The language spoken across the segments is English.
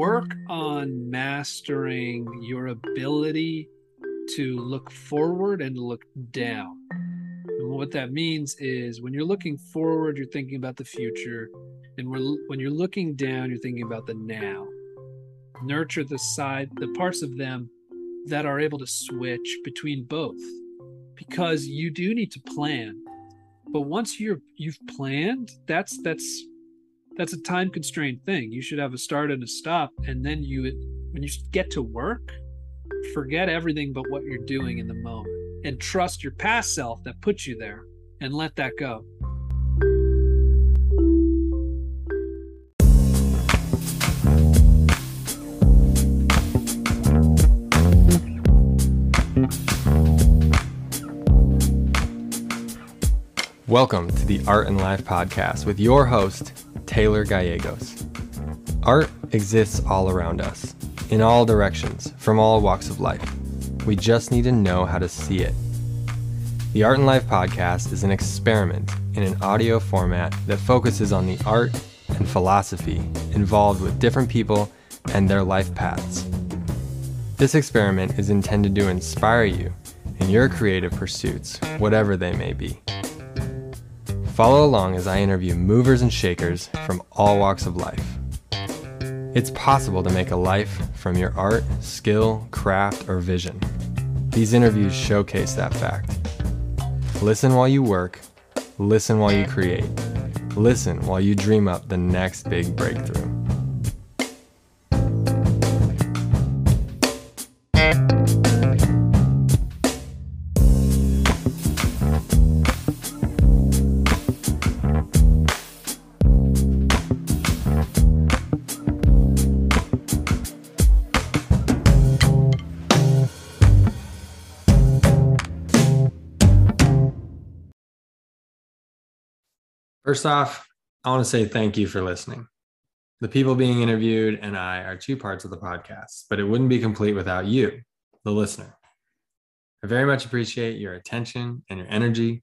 work on mastering your ability to look forward and look down. And what that means is when you're looking forward, you're thinking about the future. And when you're looking down, you're thinking about the now. Nurture the side, the parts of them that are able to switch between both because you do need to plan but once you're you've planned that's that's that's a time constrained thing. You should have a start and a stop and then you when you get to work forget everything but what you're doing in the moment and trust your past self that put you there and let that go. Welcome to the Art and Life podcast with your host, Taylor Gallegos. Art exists all around us, in all directions, from all walks of life. We just need to know how to see it. The Art and Life podcast is an experiment in an audio format that focuses on the art and philosophy involved with different people and their life paths. This experiment is intended to inspire you in your creative pursuits, whatever they may be. Follow along as I interview movers and shakers from all walks of life. It's possible to make a life from your art, skill, craft, or vision. These interviews showcase that fact. Listen while you work, listen while you create, listen while you dream up the next big breakthrough. First off, I want to say thank you for listening. The people being interviewed and I are two parts of the podcast, but it wouldn't be complete without you, the listener. I very much appreciate your attention and your energy,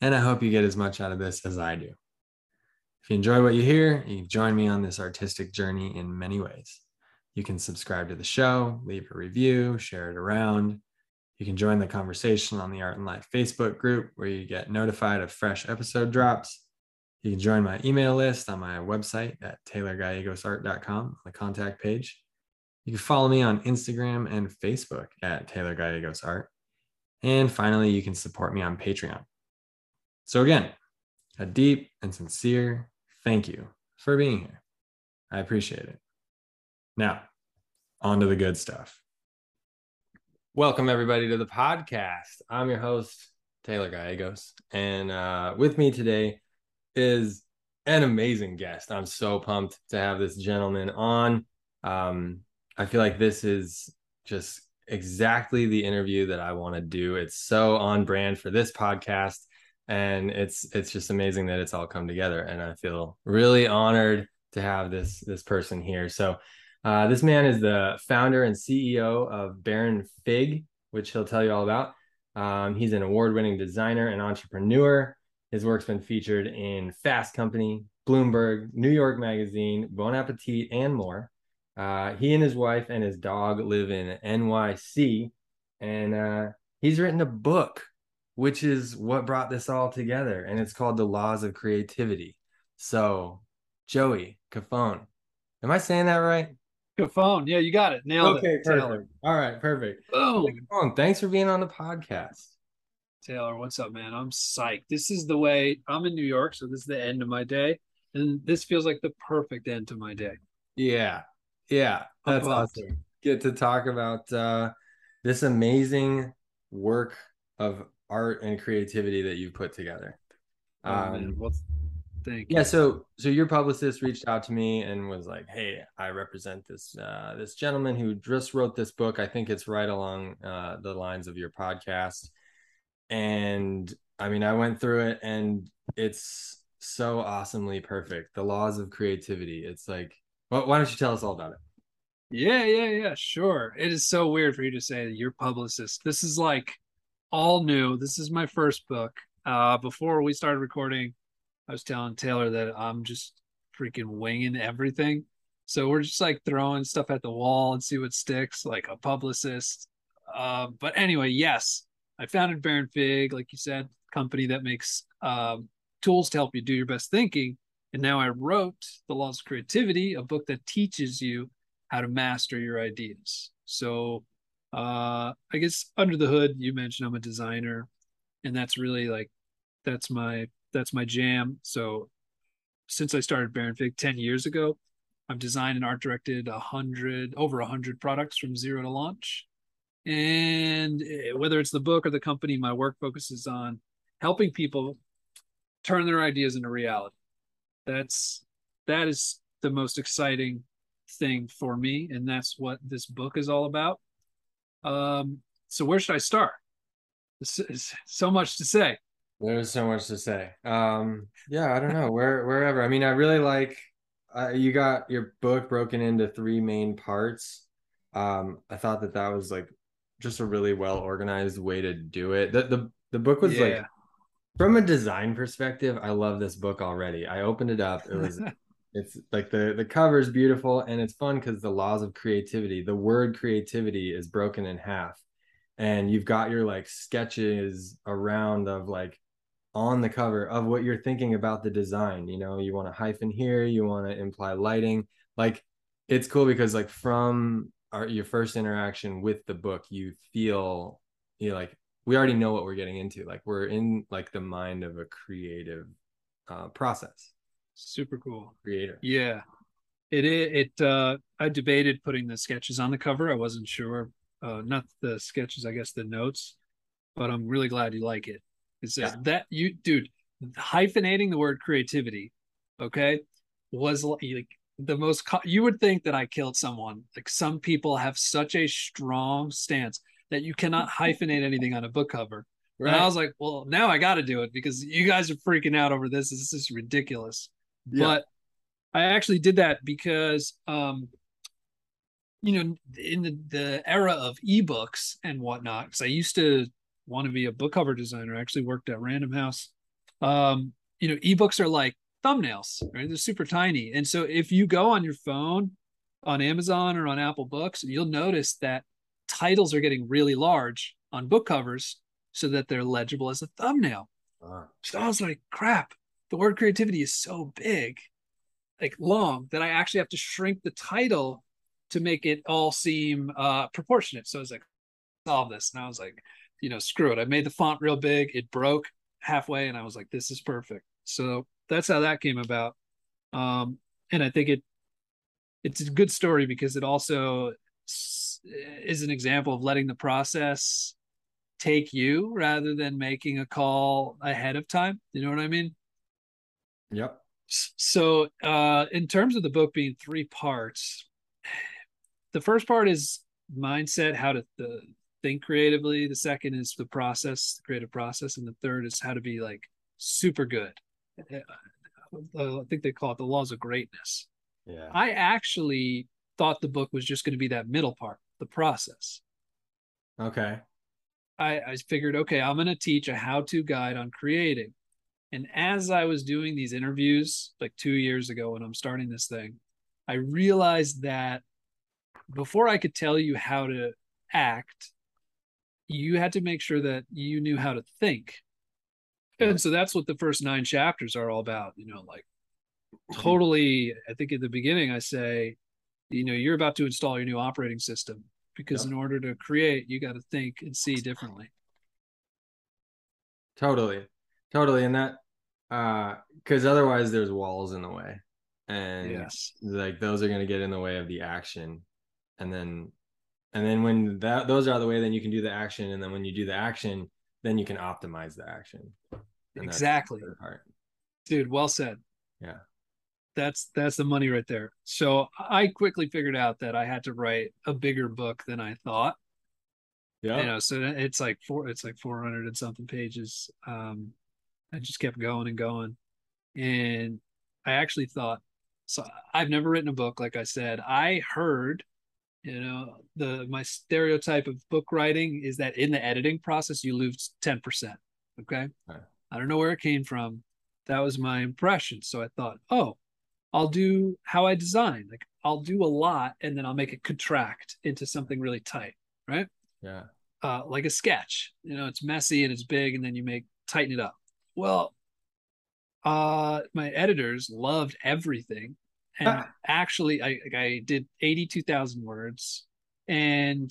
and I hope you get as much out of this as I do. If you enjoy what you hear, you can join me on this artistic journey in many ways. You can subscribe to the show, leave a review, share it around. You can join the conversation on the Art and Life Facebook group where you get notified of fresh episode drops. You can join my email list on my website at taylorgallegosart.com, on the contact page. You can follow me on Instagram and Facebook at Taylor Gallegos Art. And finally, you can support me on Patreon. So, again, a deep and sincere thank you for being here. I appreciate it. Now, on to the good stuff. Welcome, everybody, to the podcast. I'm your host, Taylor Gallegos. And uh, with me today is an amazing guest. I'm so pumped to have this gentleman on. Um, I feel like this is just exactly the interview that I want to do. It's so on brand for this podcast and it's it's just amazing that it's all come together and I feel really honored to have this this person here. So uh, this man is the founder and CEO of Baron Fig, which he'll tell you all about. Um, he's an award-winning designer and entrepreneur. His work's been featured in Fast Company, Bloomberg, New York Magazine, Bon Appetit, and more. Uh, he and his wife and his dog live in NYC, and uh, he's written a book, which is what brought this all together, and it's called The Laws of Creativity. So, Joey Cofone, am I saying that right? Cofone, yeah, you got it, nailed okay, it. Okay, perfect. All right, perfect. Boom. thanks for being on the podcast. Taylor, what's up, man? I'm psyched. This is the way I'm in New York, so this is the end of my day, and this feels like the perfect end to my day. Yeah, yeah, that's awesome. Get to talk about uh, this amazing work of art and creativity that you've put together. Oh, um. Well, thank yeah, so so your publicist reached out to me and was like, "Hey, I represent this uh, this gentleman who just wrote this book. I think it's right along uh, the lines of your podcast." And I mean, I went through it and it's so awesomely perfect. The laws of creativity. It's like, well, why don't you tell us all about it? Yeah, yeah, yeah, sure. It is so weird for you to say you're publicist. This is like all new. This is my first book. Uh, before we started recording, I was telling Taylor that I'm just freaking winging everything. So we're just like throwing stuff at the wall and see what sticks, like a publicist. Uh, but anyway, yes, I founded Baronfig, like you said, company that makes um, tools to help you do your best thinking. And now I wrote The Laws of Creativity, a book that teaches you how to master your ideas. So uh, I guess under the hood, you mentioned I'm a designer, and that's really like that's my that's my jam. So since I started Baronfig 10 years ago, I've designed and art directed a hundred over a hundred products from zero to launch. And eh, whether it's the book or the company, my work focuses on helping people turn their ideas into reality. That's that is the most exciting thing for me, and that's what this book is all about. Um, so where should I start? This is so much to say. There's so much to say. Um, yeah, I don't know where wherever. I mean, I really like uh, you got your book broken into three main parts. Um, I thought that that was like just a really well organized way to do it. The the the book was yeah. like from a design perspective, I love this book already. I opened it up. It was it's like the the cover is beautiful and it's fun because the laws of creativity, the word creativity is broken in half. And you've got your like sketches around of like on the cover of what you're thinking about the design. You know, you want a hyphen here, you want to imply lighting. Like it's cool because like from our, your first interaction with the book, you feel you know, like we already know what we're getting into. Like we're in like the mind of a creative uh, process. Super cool. Creator. Yeah. It it uh I debated putting the sketches on the cover. I wasn't sure. Uh not the sketches, I guess the notes, but I'm really glad you like it. It's yeah. that you dude hyphenating the word creativity, okay, was like the most you would think that I killed someone. Like some people have such a strong stance that you cannot hyphenate anything on a book cover. Right. And I was like, well, now I got to do it because you guys are freaking out over this. This is ridiculous. Yeah. But I actually did that because, um, you know, in the, the era of ebooks and whatnot, because I used to want to be a book cover designer. I actually worked at Random House. Um, you know, ebooks are like thumbnails, right? They're super tiny. And so if you go on your phone on Amazon or on Apple Books, you'll notice that titles are getting really large on book covers so that they're legible as a thumbnail. Uh, so I was like, crap, the word creativity is so big, like long, that I actually have to shrink the title to make it all seem uh, proportionate. So I was like, solve this. And I was like, you know, screw it. I made the font real big. It broke halfway, and I was like, this is perfect. So that's how that came about. Um, and I think it it's a good story because it also is an example of letting the process take you rather than making a call ahead of time. You know what I mean? Yep. So, uh, in terms of the book being three parts, the first part is mindset, how to the, think creatively. The second is the process, the creative process, and the third is how to be like super good. Uh, I think they call it the laws of greatness. Yeah. I actually thought the book was just going to be that middle part, the process. Okay. I, I figured, okay, I'm going to teach a how to guide on creating. And as I was doing these interviews like two years ago when I'm starting this thing, I realized that before I could tell you how to act, you had to make sure that you knew how to think. And so that's what the first nine chapters are all about, you know, like totally. I think at the beginning, I say, you know you're about to install your new operating system because in order to create you got to think and see differently. Totally. Totally. And that uh because otherwise there's walls in the way. And yes. like those are going to get in the way of the action. And then and then when that those are out of the way then you can do the action. And then when you do the action then you can optimize the action exactly dude well said yeah that's that's the money right there. So I quickly figured out that I had to write a bigger book than I thought. Yeah. You know, so it's like four it's like 400 and something pages. Um I just kept going and going. And I actually thought so I've never written a book like I said. I heard you know the my stereotype of book writing is that in the editing process you lose 10%. Okay? Right. I don't know where it came from. That was my impression. So I thought, "Oh, I'll do how I design. Like I'll do a lot and then I'll make it contract into something really tight, right? Yeah. Uh, like a sketch. You know, it's messy and it's big, and then you make tighten it up. Well, uh, my editors loved everything, and ah. actually, I I did eighty two thousand words, and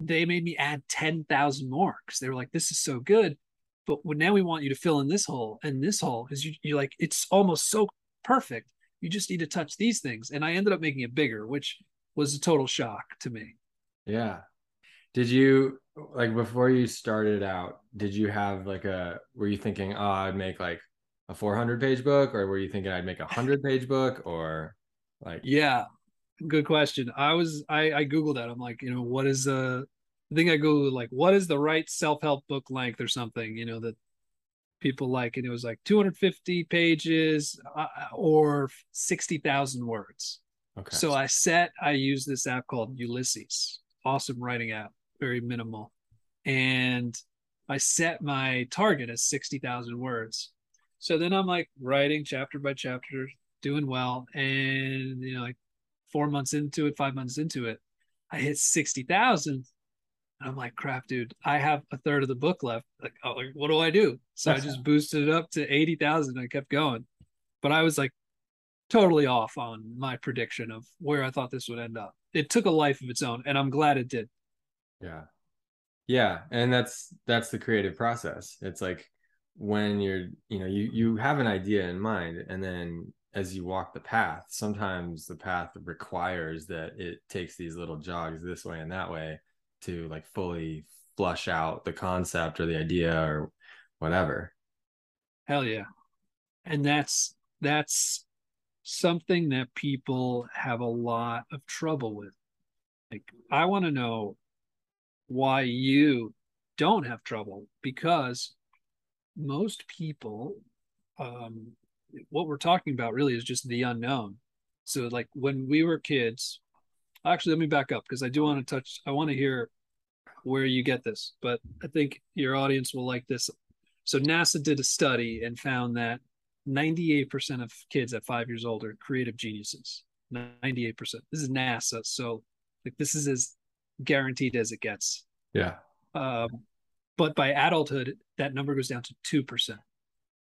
they made me add ten thousand more because they were like, "This is so good." But now we want you to fill in this hole and this hole because you, you're like it's almost so perfect. You just need to touch these things. And i ended up making it bigger which was a total shock to me. Yeah. Did you like before you started out did you have like a were you thinking oh i'd make like a 400 page book or were you thinking i'd make a 100 page book or like yeah. Good question. I was i i googled that. I'm like you know what is uh i think i googled like what is the right self-help book length or something you know that people like and it was like 250 pages uh, or 60,000 words. Okay. So I set I use this app called Ulysses. Awesome writing app, very minimal. And I set my target as 60,000 words. So then I'm like writing chapter by chapter, doing well and you know like 4 months into it, 5 months into it, I hit 60,000 and I'm like, crap, dude, I have a third of the book left. Like, oh, what do I do? So I just boosted it up to 80,000. I kept going. But I was like totally off on my prediction of where I thought this would end up. It took a life of its own, and I'm glad it did. Yeah. Yeah. And that's that's the creative process. It's like when you're, you know, you you have an idea in mind and then as you walk the path, sometimes the path requires that it takes these little jogs this way and that way to like fully flush out the concept or the idea or whatever. Hell yeah. And that's that's something that people have a lot of trouble with. Like I want to know why you don't have trouble because most people um what we're talking about really is just the unknown. So like when we were kids, actually let me back up because i do want to touch i want to hear where you get this but i think your audience will like this. So nasa did a study and found that 98% of kids at five years old are creative geniuses. 98% this is nasa so like this is as guaranteed as it gets. Yeah. Um, but by adulthood that number goes down to 2%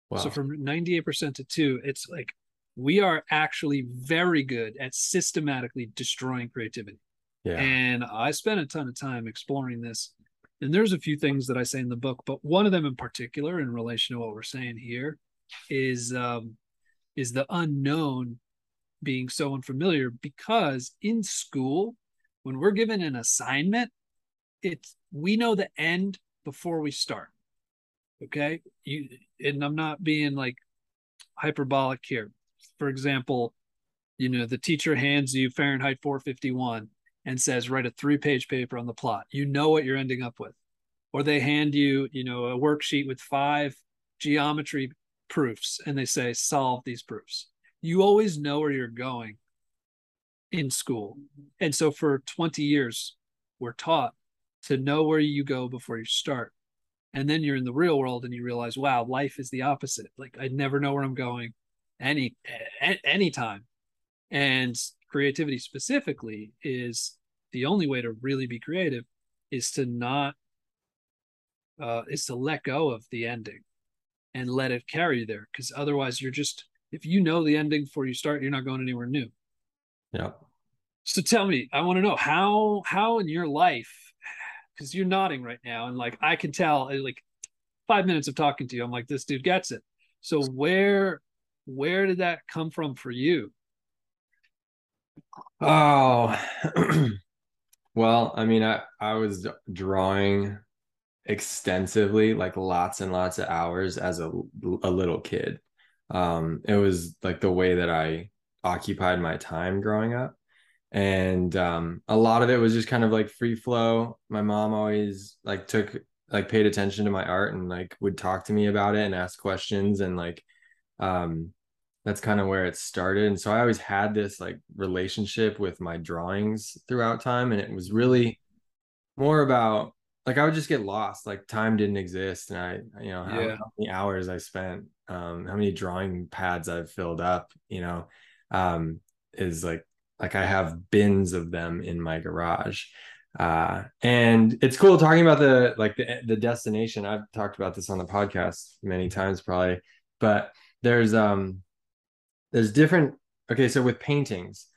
wow. so from 98% to 2 it's like we are actually very good at systematically destroying creativity. Yeah. And I spent a ton of time exploring this. And there's a few things that I say in the book, but one of them in particular, in relation to what we're saying here, is um, is the unknown being so unfamiliar because in school, when we're given an assignment, it's we know the end before we start. Okay. You and I'm not being like hyperbolic here for example, you know, the teacher hands you Fahrenheit 451 and says, write a three page paper on the plot. You know what you're ending up with. Or they hand you, you know, a worksheet with five geometry proofs and they say, solve these proofs. You always know where you're going in school. And so for 20 years, we're taught to know where you go before you start. And then you're in the real world and you realize, wow, life is the opposite. Like I never know where I'm going any anytime and creativity specifically is the only way to really be creative is to not uh, is to let go of the ending and let it carry you there. Because otherwise you're just if you know the ending before you start you're not going anywhere new. Yeah. So tell me i want to know how how in your life because you're nodding right now and like i can tell like five minutes of talking to you i'm like this dude gets it. So where where did that come from for you? Oh, well, I mean, I, I was drawing extensively, like lots and lots of hours as a, a little kid. Um, it was like the way that I occupied my time growing up. And um, a lot of it was just kind of like free flow. My mom always like took like paid attention to my art and like would talk to me about it and ask questions and like um that's kind of where it started and so i always had this like relationship with my drawings throughout time and it was really more about like i would just get lost like time didn't exist and i you know how, yeah. how many hours i spent um how many drawing pads i've filled up you know um is like like I have bins of them in my garage. Uh, and it's cool talking about the like the, the destination. I've talked about this on the podcast many times, probably, but there's um there's different okay so with paintings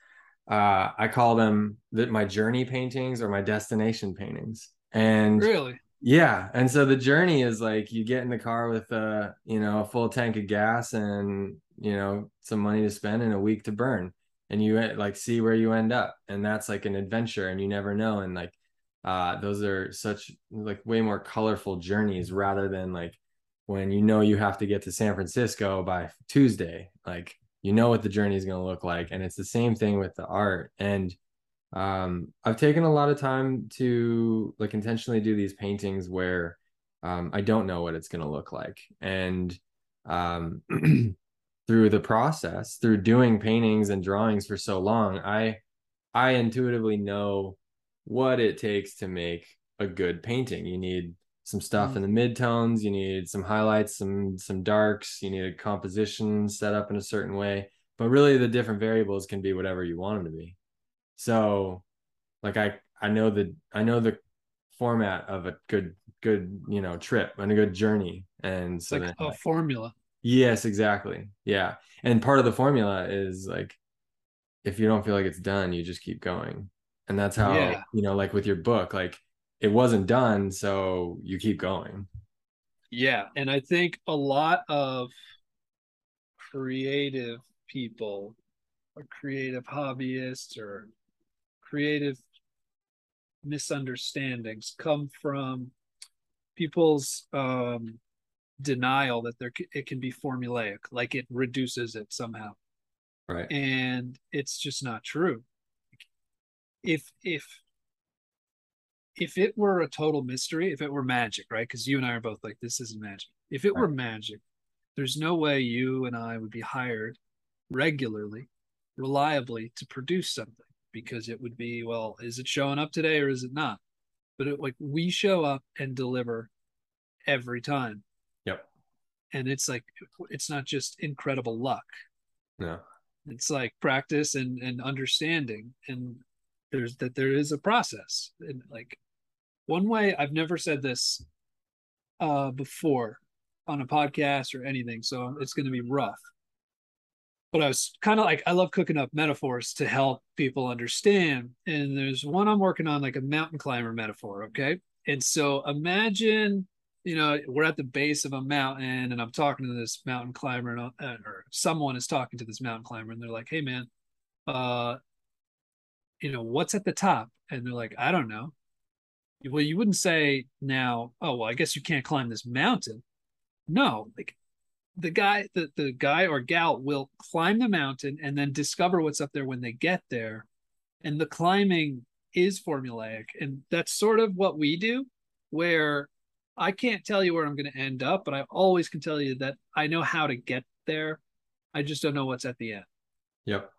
uh i call them the, my journey paintings or my destination paintings. And really? Yeah. And so the journey is like you get in the car with a you know a full tank of gas and you know some money to spend and a week to burn. And you like see where you end up. And that's like an adventure and you never know. And like uh those are such like way more colorful journeys rather than like when you know you have to get to San Francisco by Tuesday like you know what the journey is going to look like and it's the same thing with the art. And um I've taken a lot of time to like intentionally do these paintings where um I don't know what it's going to look like. And um through the process through doing paintings and drawings for so long i i intuitively know what it takes to make a good painting. You need some stuff mm. in the midtones you need some highlights some some darks you need a composition set up in a certain way but really the different variables can be whatever you want them to be so like i i know the i know the format of a good good you know trip and a good journey and so like then, a formula Yes, exactly. Yeah. And part of the formula is like if you don't feel like it's done, you just keep going. And that's how, yeah. you know, like with your book, like it wasn't done, so you keep going. Yeah, and I think a lot of creative people or creative hobbyists or creative misunderstandings come from people's um denial that there it can be formulaic, like it reduces it somehow. Right. And it's just not true. If if if it were a total mystery, if it were magic, right? Because you and I are both like, this isn't magic. If it were magic, there's no way you and I would be hired regularly, reliably to produce something because it would be, well, is it showing up today or is it not? But it, like we show up and deliver every time Yep. and it's like it's not just incredible luck no it's like practice and and understanding and there's that there is a process and like one way i've never said this uh before on a podcast or anything so it's going to be rough but i was kind of like i love cooking up metaphors to help people understand and there's one i'm working on like a mountain climber metaphor okay and so imagine you know, we're at the base of a mountain and I'm talking to this mountain climber and, uh, or someone is talking to this mountain climber and they're like, Hey man, uh, you know, what's at the top? And they're like, I don't know. Well, you wouldn't say now, oh, well, I guess you can't climb this mountain. No, like the guy, the, the guy or gal will climb the mountain and then discover what's up there when they get there. And the climbing is formulaic. And that's sort of what we do, where I can't tell you where I'm going to end up, but I always can tell you that I know how to get there. I just don't know what's at the end. Yep.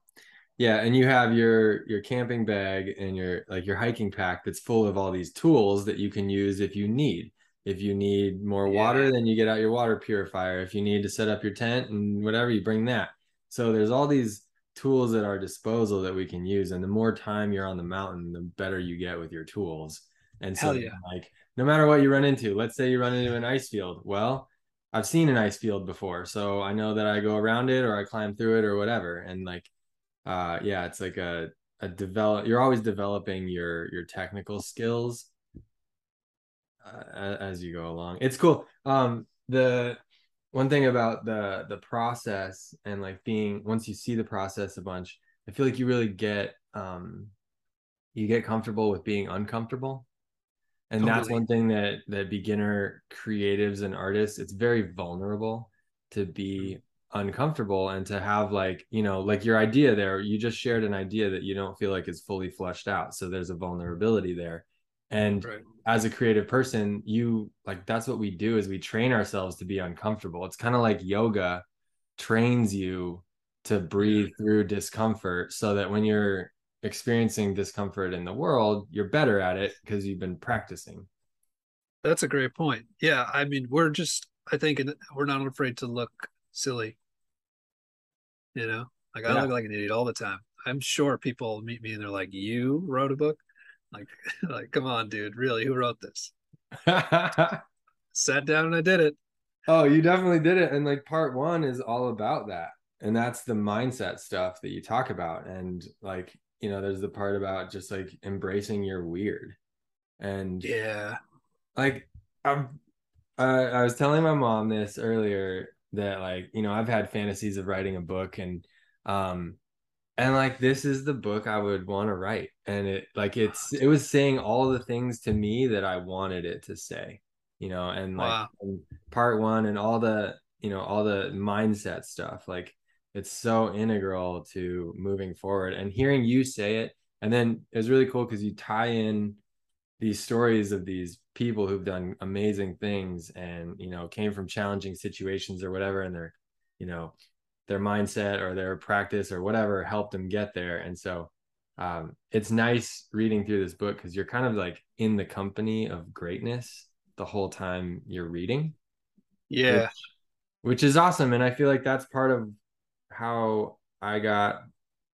Yeah, and you have your your camping bag and your like your hiking pack that's full of all these tools that you can use if you need. If you need more water, then you get out your water purifier. If you need to set up your tent and whatever, you bring that. So there's all these tools at our disposal that we can use and the more time you're on the mountain, the better you get with your tools. And so yeah. like no matter what you run into. Let's say you run into an ice field. Well, I've seen an ice field before, so I know that I go around it or I climb through it or whatever. And like, uh, yeah, it's like a a develop. You're always developing your your technical skills uh, as you go along. It's cool. Um, the one thing about the the process and like being once you see the process a bunch, I feel like you really get um you get comfortable with being uncomfortable and totally. that's one thing that that beginner creatives and artists it's very vulnerable to be uncomfortable and to have like you know like your idea there you just shared an idea that you don't feel like is fully fleshed out so there's a vulnerability there and right. as a creative person you like that's what we do is we train ourselves to be uncomfortable it's kind of like yoga trains you to breathe through discomfort so that when you're experiencing discomfort in the world, you're better at it because you've been practicing. That's a great point. Yeah, I mean, we're just I think we're not afraid to look silly. You know, like I yeah. look like an idiot all the time. I'm sure people meet me and they're like, "You wrote a book?" Like, like, come on, dude, really? Who wrote this? Sat down and I did it. Oh, you definitely did it. And like part one is all about that. And that's the mindset stuff that you talk about. And like, you know, there's the part about just like embracing your weird. And yeah, like I'm uh, I was telling my mom this earlier that like, you know, I've had fantasies of writing a book and um and like this is the book I would want to write. And it like it's it was saying all the things to me that I wanted it to say you know, and like Wow. part one and all the, you know, all the mindset stuff. Like it's so integral to moving forward. And hearing you say it, and then it was really cool because you tie in these stories of these people who've done amazing things and you know came from challenging situations or whatever and their you know their mindset or their practice or whatever helped them get there and so um, it's nice reading through this book because you're kind of like in the company of greatness the whole time you're reading. Yeah. Which, which is awesome. And I feel like that's part of how I got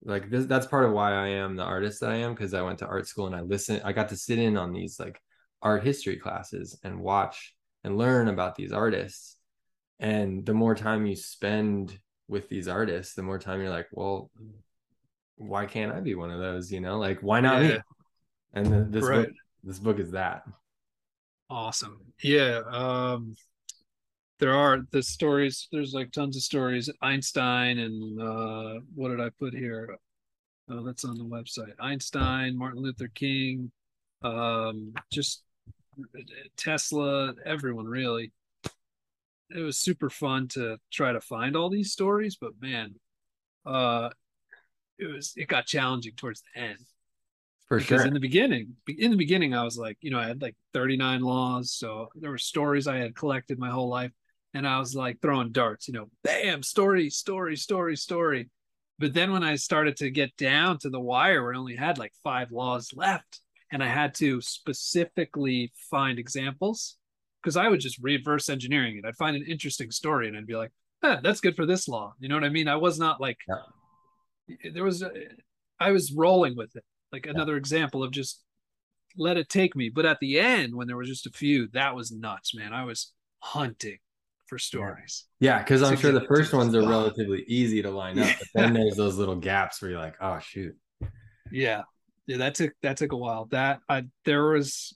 like this that's part of why I am the artist that I am because I went to art school and I listen I got to sit in on these like art history classes and watch and learn about these artists. And the more time you spend with these artists, the more time you're like, well, why can't I be one of those? You know, like why not yeah. me? And the, this right. book, this book is that. Awesome. Yeah. Um, there are the stories. There's like tons of stories. Einstein and uh, what did I put here? Oh, that's on the website. Einstein, Martin Luther King, um, just Tesla, everyone really. It was super fun to try to find all these stories, but man, uh, it was it got challenging towards the end for because sure. in the beginning, in the beginning, I was like, you know, I had like 39 laws. So there were stories I had collected my whole life. And I was like throwing darts, you know, bam, story, story, story, story. But then when I started to get down to the wire where I only had like five laws left, and I had to specifically find examples, because I would just reverse engineering it. I'd find an interesting story and I'd be like, eh, that's good for this law. You know what I mean? I was not like, yeah. there was, a, I was rolling with it like another yeah. example of just let it take me. But at the end, when there was just a few, that was nuts, man. I was hunting for stories. Yeah, because I'm sure the first ones are relatively easy to line up, but then there's those little gaps where you're like, oh shoot. Yeah. Yeah, that took that took a while. That I there was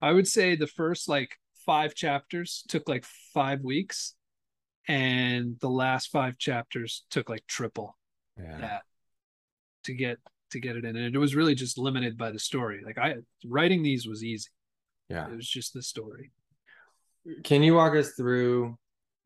I would say the first like five chapters took like five weeks and the last five chapters took like triple yeah. that to get to get it in. And it was really just limited by the story. Like i writing these was easy. Yeah. It was just the story. Can you walk us through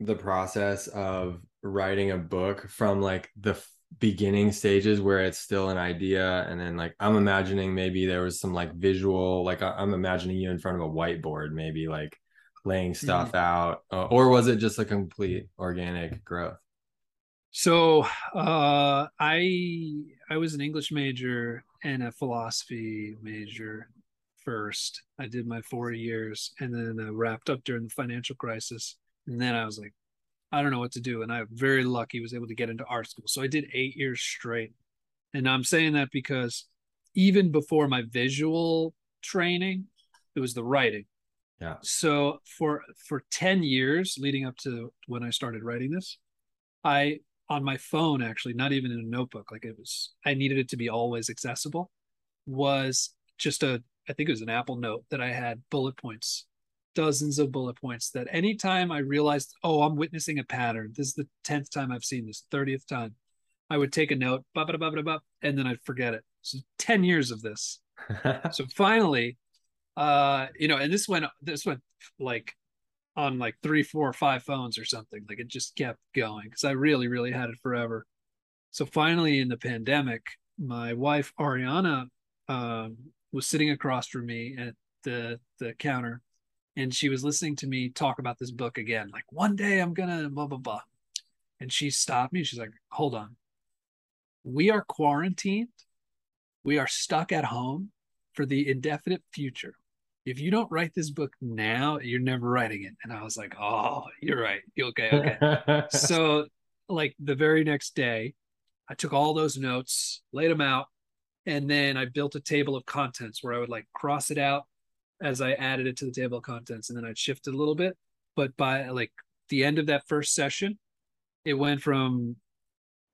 the process of writing a book from like the beginning stages where it's still an idea and then like i'm imagining maybe there was some like visual like i'm imagining you in front of a whiteboard maybe like laying stuff mm-hmm. out uh, or was it just a complete organic growth so uh, I I was an English major and a philosophy major first. I did my four years and then I wrapped up during the financial crisis. And then I was like, I don't know what to do. And I very lucky was able to get into art school. So I did eight years straight. And I'm saying that because even before my visual training, it was the writing. Yeah. So for for 10 years leading up to when I started writing this, I on my phone actually not even in a notebook like it was i needed it to be always accessible was just a i think it was an apple note that i had bullet points dozens of bullet points that anytime i realized oh i'm witnessing a pattern this is the 10th time i've seen this 30th time i would take a note and then i'd forget it so 10 years of this so finally uh you know and this went this went like on like three, four, five phones or something. Like it just kept going because I really, really had it forever. So finally, in the pandemic, my wife Ariana um, was sitting across from me at the the counter, and she was listening to me talk about this book again. Like one day I'm gonna blah blah blah, and she stopped me. She's like, "Hold on, we are quarantined. We are stuck at home for the indefinite future if you don't write this book now, you're never writing it. And I was like, oh, you're right. Okay, okay. so like the very next day, I took all those notes, laid them out, and then I built a table of contents where I would like cross it out as I added it to the table of contents, and then I'd shift it a little bit. But by like the end of that first session, it went from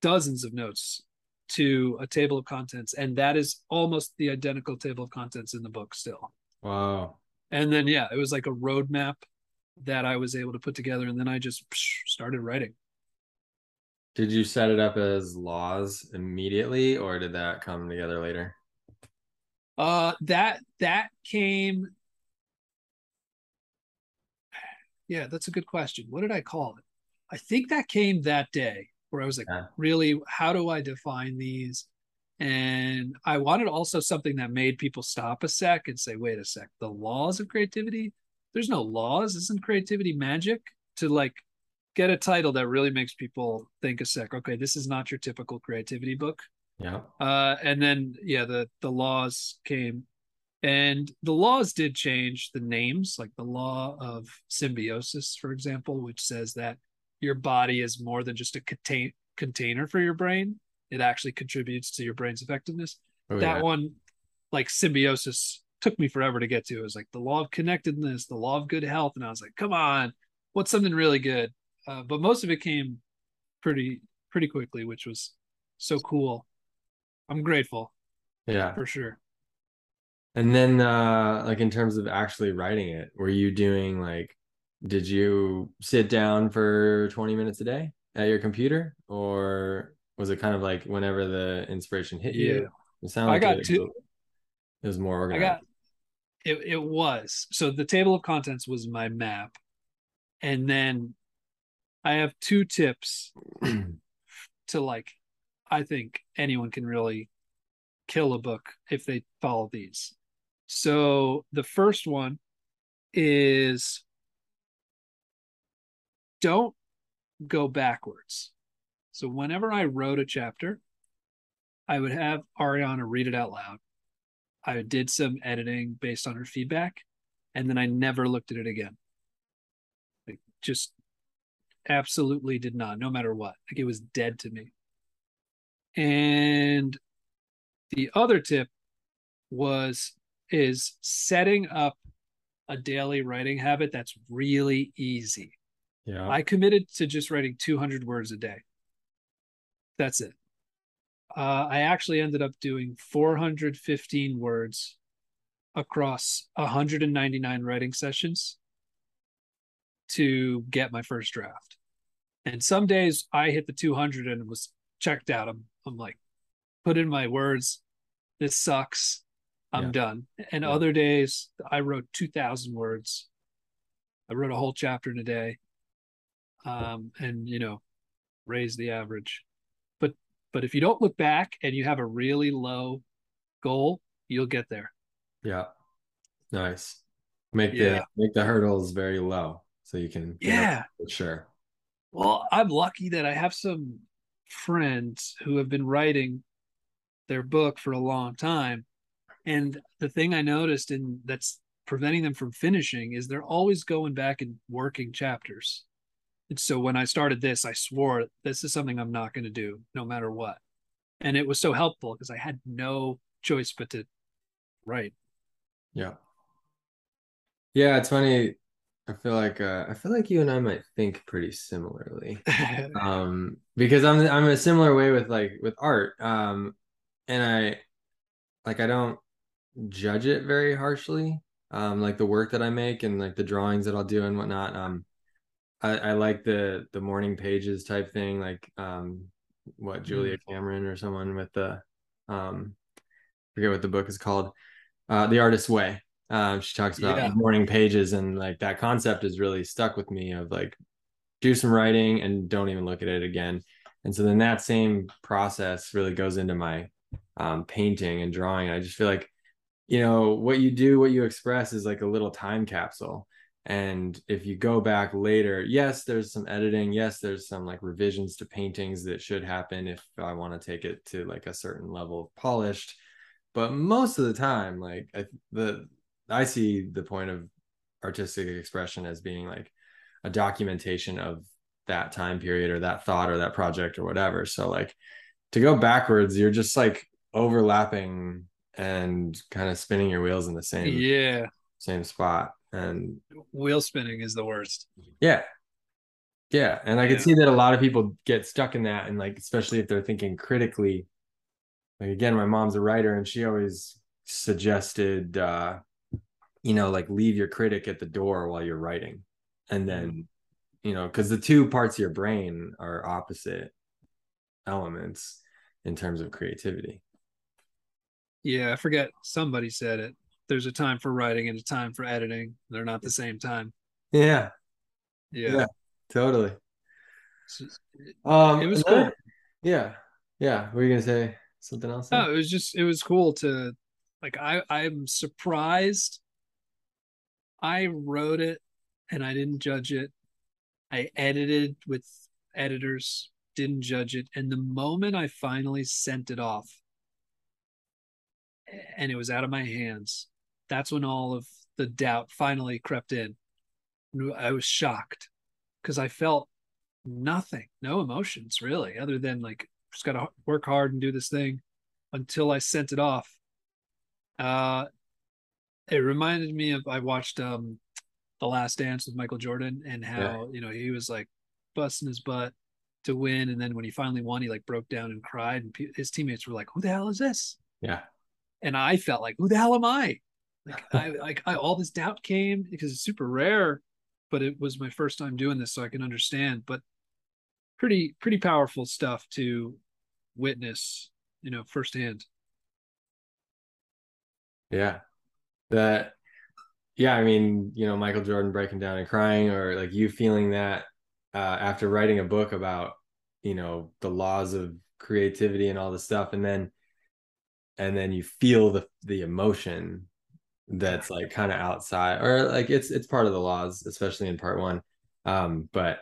dozens of notes to a table of contents, and that is almost the identical table of contents in the book still. Wow. And then yeah, it was like a roadmap that I was able to put together, and then I just started writing. Did you set it up as laws immediately, or did that come together later? Uh, that that came. Yeah, that's a good question. What did I call it? I think that came that day where I was like, yeah. really, how do I define these? And I wanted also something that made people stop a sec and say, wait a sec, the laws of creativity? There's no laws. Isn't creativity magic? To like get a title that really makes people think a sec. Okay, this is not your typical creativity book. Yeah. Uh, and then yeah, the the laws came, and the laws did change the names, like the law of symbiosis, for example, which says that your body is more than just a contain container for your brain. It actually contributes to your brain's effectiveness. Oh, that yeah. one, like symbiosis, took me forever to get to. It was like the law of connectedness, the law of good health, and I was like, come on, what's something really good? Uh, but most of it came pretty pretty quickly, which was so cool. I'm grateful. Yeah, for sure. And then, uh, like in terms of actually writing it, were you doing like, did you sit down for 20 minutes a day at your computer, or was it kind of like whenever the inspiration hit you? Yeah. It sounded like I got it, two. It was more organized. I got it. It was so the table of contents was my map, and then I have two tips to like I think anyone can really kill a book if they follow these. So the first one is don't go backwards. So whenever I wrote a chapter, I would have Ariana read it out loud. I did some editing based on her feedback, and then I never looked at it again. Like just absolutely did not, no matter what. Like it was dead to me. And the other tip was is setting up a daily writing habit that's really easy. Yeah. I committed to just writing 200 words a day. That's it. Uh, I actually ended up doing 415 words across 199 writing sessions to get my first draft. And some days I hit the 200 and was checked out. I'm, I'm like, put in my words. This sucks. I'm yeah. done. And yeah. other days I wrote 2,000 words. I wrote a whole chapter in a day. Um, and, you know, raise the average. But, but if you don't look back and you have a really low goal, you'll get there. Yeah. Nice. Make yeah. the, make the hurdles very low so you can yeah sure well i'm lucky that i have some friends who have been writing their book for a long time. And the thing i noticed and that's preventing them from finishing is they're always going back and working chapters. And so when i started this i swore this is something i'm not going to do no matter what. And it was so helpful because i had no choice but to write. Yeah. Yeah it's funny I feel like uh, I feel like you and I might think pretty similarly, um, because I'm I'm a similar way with like with art, um, and I like I don't judge it very harshly, um, like the work that I make and like the drawings that I'll do and whatnot. Um, I, I like the the morning pages type thing, like um, what Julia mm. Cameron or someone with the um, forget what the book is called, uh, The Artist's Way um, she talks about yeah. morning pages, and like that concept has really stuck with me of like do some writing and don't even look at it again. And so then that same process really goes into my um, painting and drawing. I just feel like, you know, what you do, what you express is like a little time capsule. And if you go back later, yes, there's some editing. Yes, there's some like revisions to paintings that should happen if I want to take it to like a certain level of polished. But most of the time, like I, the I see the point of artistic expression as being like a documentation of that time period or that thought or that project or whatever. So like to go backwards, you're just like overlapping and kind of spinning your wheels in the same yeah same spot. And wheel spinning is the worst yeah. Yeah. And I can Yeah. see that a lot of people get stuck in that. And like, especially if they're thinking critically. Like, again, my mom's a writer and she always suggested, uh, you know, like leave your critic at the door while you're writing. And then, you know, because the two parts of your brain are opposite elements in terms of creativity. yeah i forget somebody said it there's a time for writing and a time for editing they're not the same time Yeah. yeah, Yeah. Totally. Um, It was cool. Yeah. Yeah. Were you going to say something else? no it was just it was cool to like i i'm surprised i wrote it and i didn't judge it. I edited with editors didn't judge it. And the moment i finally sent it off and it was out of my hands that's when all of the doubt finally crept in. I was shocked because i felt nothing no emotions really other than like just gotta work hard and do this thing until i sent it off. Uh it reminded me of i watched um the last dance with michael jordan and how you know he was like busting his butt to win and then when he finally won he like broke down and cried and pe- his teammates were like who the hell is this Yeah. and I felt like, who the hell am I? Like I like I, all this doubt came because it's super rare, but it was my first time doing this, so I can understand. But pretty pretty powerful stuff to witness, you know, firsthand. Yeah. That, yeah, I mean, you know, Michael Jordan breaking down and crying, or like you feeling that uh, after writing a book about, you know, the laws of creativity and all this stuff. And then, and then you feel the, the emotion that's like kind of outside or like it's, it's part of the laws, especially in part one. Um, but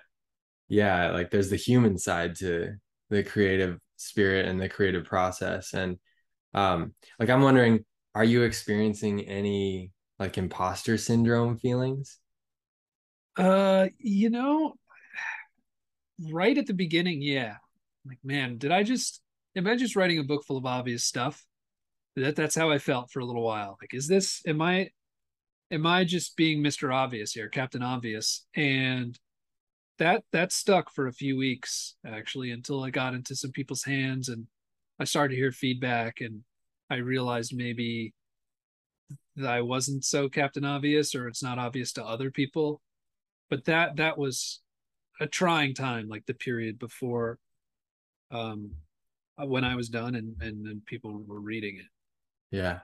yeah, like there's the human side to the creative spirit and the creative process. And, um, like, I'm wondering, are you experiencing any like imposter syndrome feelings? Uh, you know, right at the beginning, yeah. Like, man, did I just am I just writing a book full of obvious stuff? That that's how I felt for a little while. Like, is this am I am I just being Mr. Obvious here, Captain Obvious? And that that stuck for a few weeks actually until I got into some people's hands and I started to hear feedback and I realized maybe that I wasn't so Captain Obvious or it's not obvious to other people. But that that was a trying time, like the period before um when I was done and and, and people were reading it. Yeah.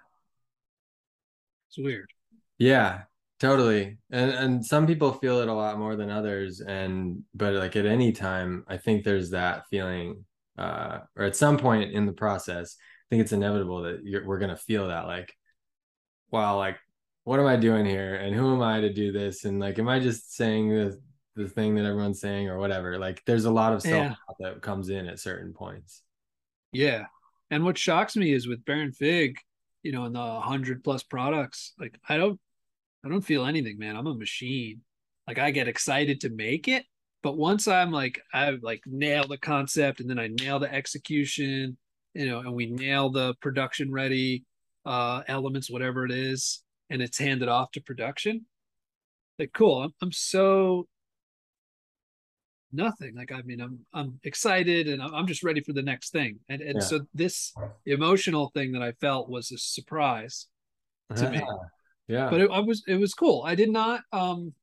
It's weird. Yeah, totally. And and some people feel it a lot more than others. And but like at any time, I think there's that feeling, uh, or at some point in the process, think it's inevitable that you're, we're gonna feel that like, wow, like what am I doing here? And who am I to do this? And like, am I just saying the the thing that everyone's saying or whatever? Like there's a lot of self Yeah. that comes in at certain points. Yeah. And what shocks me is with Baronfig, you know, in the hundred plus products, like I don't I don't feel anything, man. I'm a machine. Like I get excited to make it, but once I'm like i've like nail the concept and then I nail the execution, you know, and we nail the production ready uh elements, whatever it is, and it's handed off to production. Like cool. I'm I'm so nothing. Like I mean, I'm I'm excited and I'm just ready for the next thing. And and Yeah. so this emotional thing that I felt was a surprise to me. Yeah. But it, I was it was cool. I did not um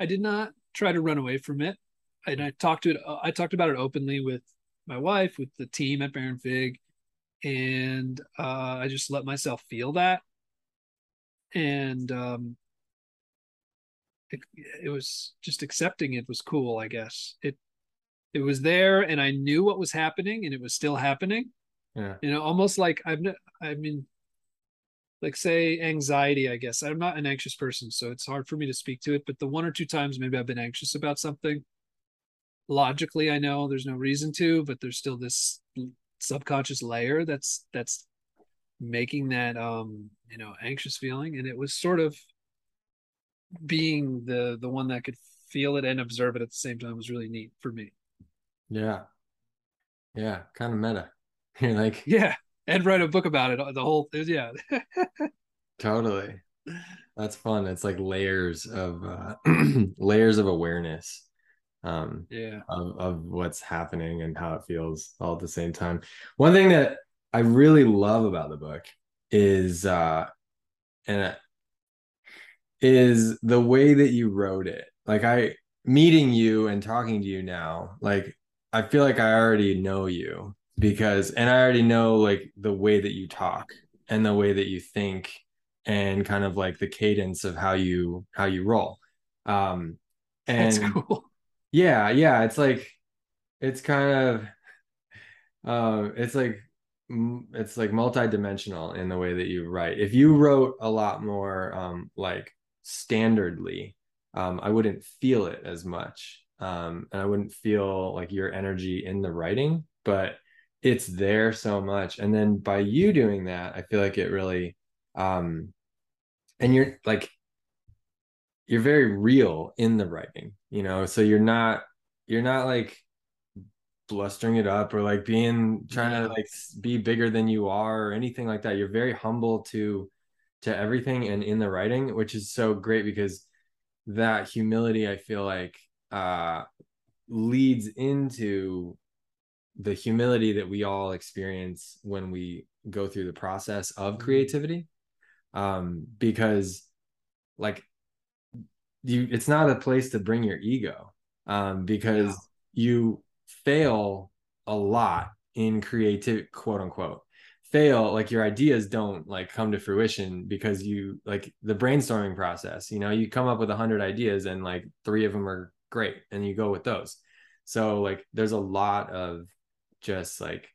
I did not try to run away from it. And I talked to it I talked about it openly with my wife, with the team at Baronfig, and uh I just let myself feel that. And um it, it was just accepting it was cool, I guess. It it was there and I knew what was happening and it was still happening. yeah. You know, almost like I've ne- I mean like say anxiety, I guess. I'm not an anxious person, so it's hard for me to speak to it, but the one or two times maybe I've been anxious about something, logically I know there's no reason to, but there's still this subconscious layer that's that's making that um, you know, anxious feeling and it was sort of being the the one that could feel it and observe it at the same time was really neat for me. Yeah. Yeah. Kind of meta. You're like, yeah, and write a book about it. The whole, thing yeah, totally. That's fun. It's like layers of uh, layers of awareness um yeah. of, of what's happening and how it feels all at the same time. One thing that i really love about the book is uh and is the way that you wrote it. Like i meeting you and talking to you now like i feel like i already know you because and i already know like the way that you talk and the way that you think and kind of like the cadence of how you how you roll. Um and that's cool yeah yeah it's like it's kind of um it's like it's like multi-dimensional in the way that you write. If you wrote a lot more um like standardly um i wouldn't feel it as much um and i wouldn't feel like your energy in the writing but it's there so much and then by you doing that i feel like it really um and you're like you're very real in the writing you know so you're not you're not like blustering it up or like being trying yeah. to like be bigger than you are or anything like that you're very humble to to everything and in the writing which is so great because that humility i feel like uh leads into the humility that we all experience when we go through the process of mm-hmm. creativity um because like you it's not a place to bring your ego um, because yeah. you fail a lot in creative quote unquote. Fail like your ideas don't like come to fruition because you like the brainstorming process you know you come up with a hundred ideas and like three of them are great and you go with those. So like there's a lot of just like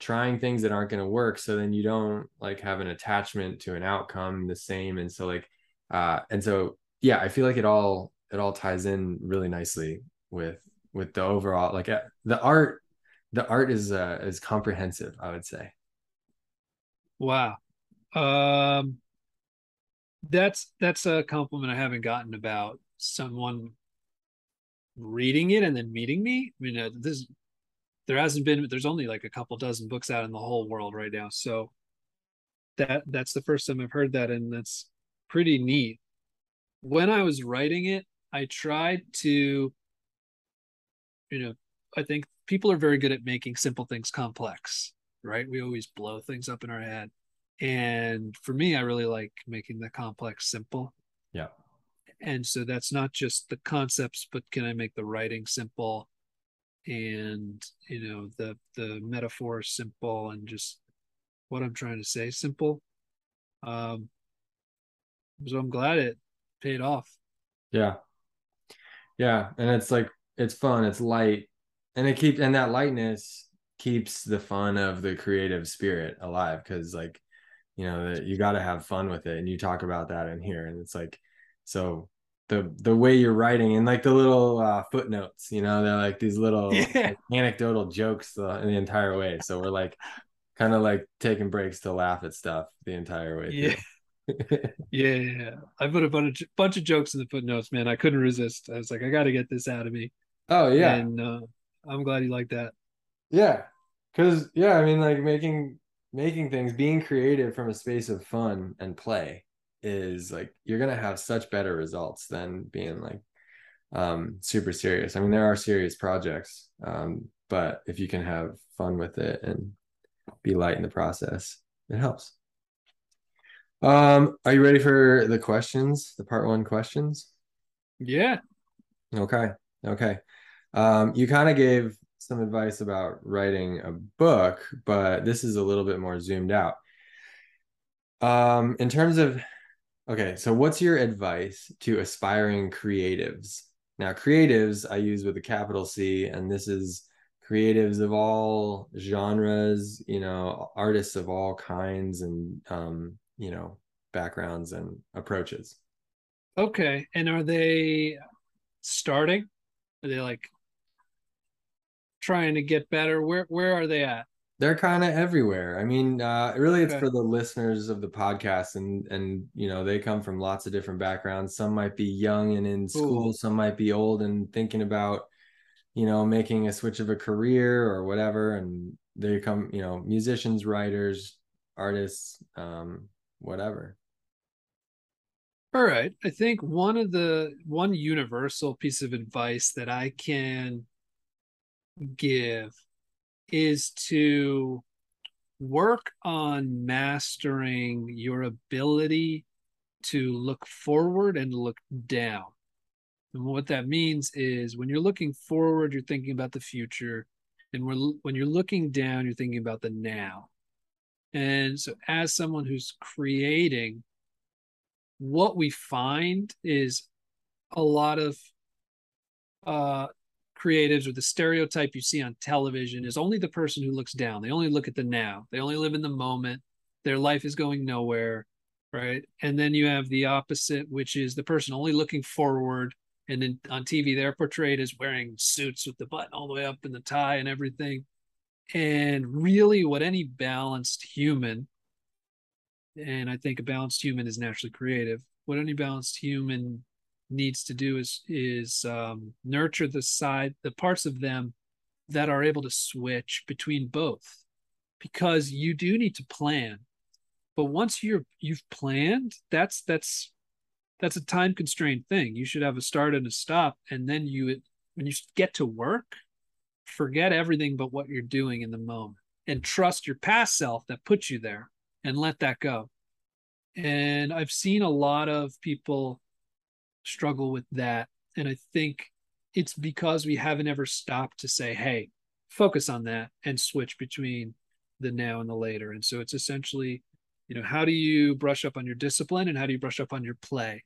trying things that aren't going to work so then you don't like have an attachment to an outcome the same. And so like uh and so yeah, I feel like it all it all ties in really nicely with with the overall like uh, the art the art is uh is comprehensive i would say. Wow. Um that's that's a compliment i haven't gotten about someone reading it and then meeting me. I mean uh, this there hasn't been there's only like a couple dozen books out in the whole world right now so that that's the first time i've heard that and that's pretty neat when I was writing it, I tried to, you know, I think people are very good at making simple things complex, right? We always blow things up in our head. And for me, I really like making the complex simple. Yeah. And so that's not just the concepts, but can I make the writing simple and, you know, the the metaphor simple and just what I'm trying to say simple. Um so I'm glad it paid off. Yeah. Yeah. And it's like, it's fun, it's light. And it keeps, and that lightness keeps the fun of the creative spirit alive because, like, you know, that you got to have fun with it. And you talk about that in here. And it's like, so the the way you're writing and like the little uh, footnotes, you know, they're like these little yeah. anecdotal jokes the, the entire way. So we're like kind of like taking breaks to laugh at stuff the entire way. Through yeah, I put a bunch of, bunch of jokes in the footnotes, man. I couldn't resist. I was like, I got to get this out of me. Oh yeah, and uh, I'm glad you like that. Yeah, because yeah, I mean, like making making things, being creative from a space of fun and play is like you're gonna have such better results than being like um super serious. I mean, there are serious projects, um, but if you can have fun with it and be light in the process, it helps. Um, are you ready for the questions, the part one questions? Yeah. Okay. Okay. Um, you kind of gave some advice about writing a book, but this is a little bit more zoomed out. Um, in terms of okay, so what's your advice to aspiring creatives? Now, creatives I use with a capital C, and this is creatives of all genres, you know, artists of all kinds and um, you know backgrounds and approaches. Okay and are they starting? Are they like trying to get better? Where where are they at? They're kind of everywhere. I mean uh really it's okay. for the listeners of the podcast and and you know they come from lots of different backgrounds. Some might be young and in school. Ooh. some might be old and thinking about you know, making a switch of a career or whatever, and they come you know, musicians, writers, artists, um, whatever. All right. I think one of the one universal piece of advice that I can give is to work on mastering your ability to look forward and look down. And what that means is when you're looking forward, you're thinking about the future. And when, when you're looking down, you're thinking about the now. And so, as someone who's creating, what we find is a lot of uh, creatives or the stereotype you see on television is only the person who looks down. They only look at the now. They only live in the moment. Their life is going nowhere, right? And then you have the opposite, which is the person only looking forward. And then on TV, they're portrayed as wearing suits with the button all the way up and the tie and everything. And really, what any balanced human, and I think a balanced human is naturally creative, what any balanced human needs to do is is um, nurture the side the parts of them that are able to switch between both. Because you do need to plan but once you're you've planned that's that's that's a time constrained thing. You should have a start and a stop and then you when you get to work forget everything but what you're doing in the moment and trust your past self that put you there and let that go and i've seen a lot of people struggle with that. And I think it's because we haven't ever stopped to say, hey, focus on that and switch between the now and the later. And so it's essentially, you know, how do you brush up on your discipline and how do you brush up on your play?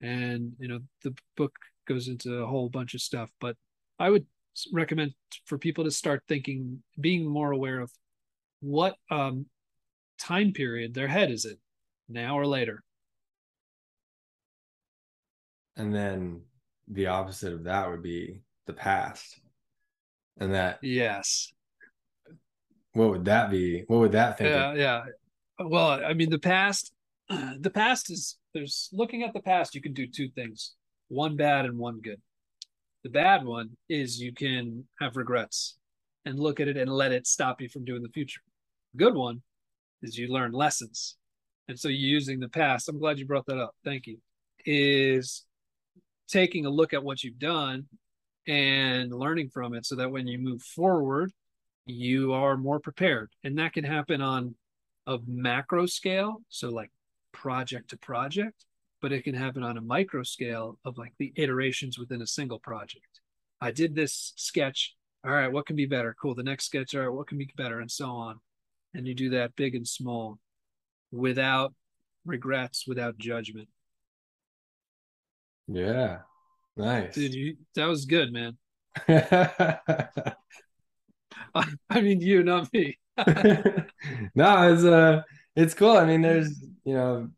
And, you know, the book goes into a whole bunch of stuff, but I would recommend for people to start thinking, being more aware of what um, time period their head is in, now or later. and then the opposite of that would be the past. And that yes. What would that be? What would that think yeah of? yeah. Well i mean the past the past is there's looking at the past you can do two things one bad and one good the bad one is you can have regrets and look at it and let it stop you from doing the future. The good one is you learn lessons. And so you're using the past. I'm glad you brought that up. Thank you. Is taking a look at what you've done and learning from it so that when you move forward, you are more prepared. And that can happen on a macro scale, so like project to project, but it can happen on a micro scale of like the iterations within a single project. I did this sketch. All right, what can be better? Cool. The next sketch, all right, what can be better? And so on. And you do that big and small without regrets, without judgment. Yeah. Nice. Dude, you, that was good, man. I mean, you, not me. no, it's uh, it's cool. I mean, there's you know,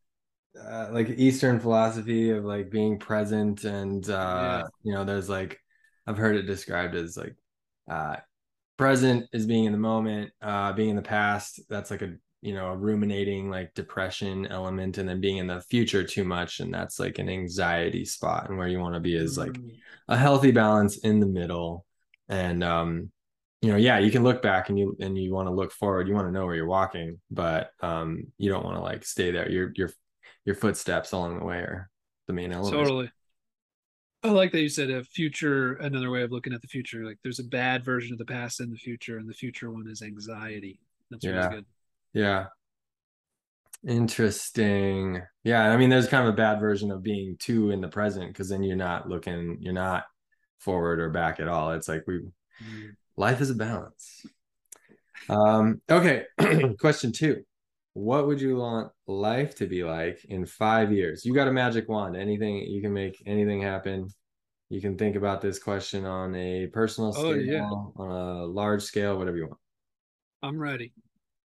uh, like Eastern philosophy of like being present, and uh, yeah. you know, there's like I've heard it described as like uh, present is being in the moment, uh, being in the past. That's like a you know a ruminating like depression element and then being in the future too much and that's like an anxiety spot and where you want to be is like mm. a healthy balance in the middle and um you know yeah you can look back and you and you want to look forward you want to know where you're walking but um you don't want to like stay there your your your footsteps along the way are the main element totally I like that you said a future, another way of looking at the future. Like there's a bad version of the past and the future, and the future one is anxiety. That's yeah. really good. Yeah. Interesting. Yeah. I mean, there's kind of a bad version of being too in the present because then you're not looking, you're not forward or back at all. It's like we, mm. life is a balance. Um, okay. Question two What would you want life to be like in five years? You got a magic wand, anything, you can make anything happen. You can think about this question on a personal scale, oh, yeah. on a large scale, whatever you want. I'm ready.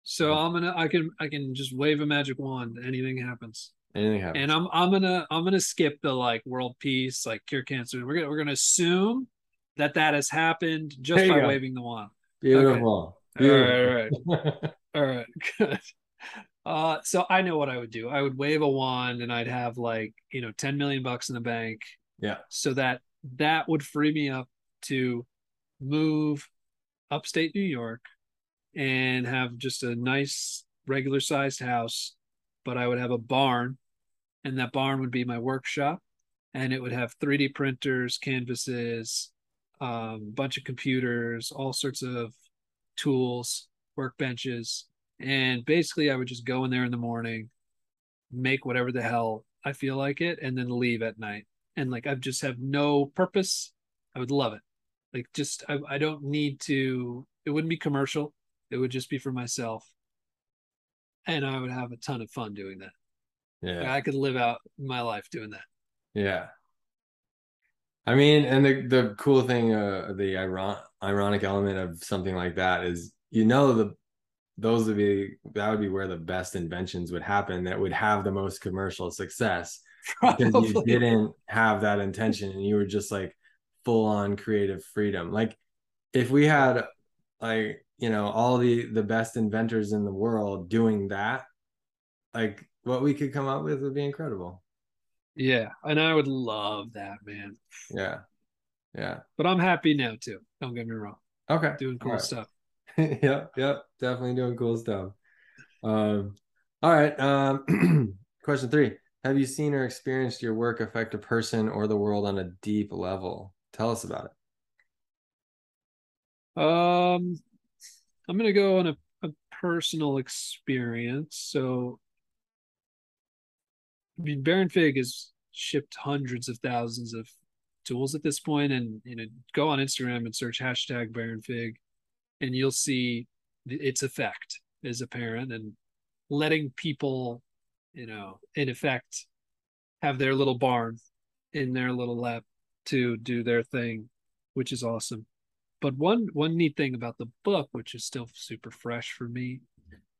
So I'm gonna I can I can just wave a magic wand. Anything happens. Anything happens. And I'm I'm gonna I'm gonna skip the like world peace, like cure cancer. We're gonna we're gonna assume that that has happened just by go. waving the wand. Beautiful. Okay. Beautiful. All right, all right, all right, good. Uh, so I know what I would do. I would wave a wand, and I'd have like you know ten million bucks in the bank. Yeah. So that that would free me up to move upstate New York and have just a nice regular sized house, but I would have a barn, and that barn would be my workshop, and it would have 3D printers, canvases, a um, bunch of computers, all sorts of tools, workbenches, and basically I would just go in there in the morning, make whatever the hell I feel like it, and then leave at night. And like I just have no purpose. I would love it. Like just I, I don't need to. It wouldn't be commercial. It would just be for myself, and I would have a ton of fun doing that. Yeah, Like, I could live out my life doing that. yeah. I mean, and the the cool thing, uh, the iron ironic element of something like that is, you know, the those would be that would be where the best inventions would happen. That would have the most commercial success because you didn't have that intention and you were just like full on creative freedom. Like if we had like you know all the the best inventors in the world doing that, like what we could come up with would be incredible. Yeah, and I would love that, man. Yeah, yeah. But I'm happy now too. Don't get me wrong. Okay, Doing cool right. stuff. yep, yep, definitely doing cool stuff. Um, all right. Um, question three: Have you seen or experienced your work affect a person or the world on a deep level? Tell us about it. Um, I'm gonna go on a, a personal experience. So, I mean, Baronfig has shipped hundreds of thousands of tools at this point, and you know, go on Instagram and search hashtag Baronfig, and you'll see its effect is apparent, and letting people, you know, in effect, have their little barn in their little lab to do their thing, which is awesome. But one one neat thing about the book, which is still super fresh for me,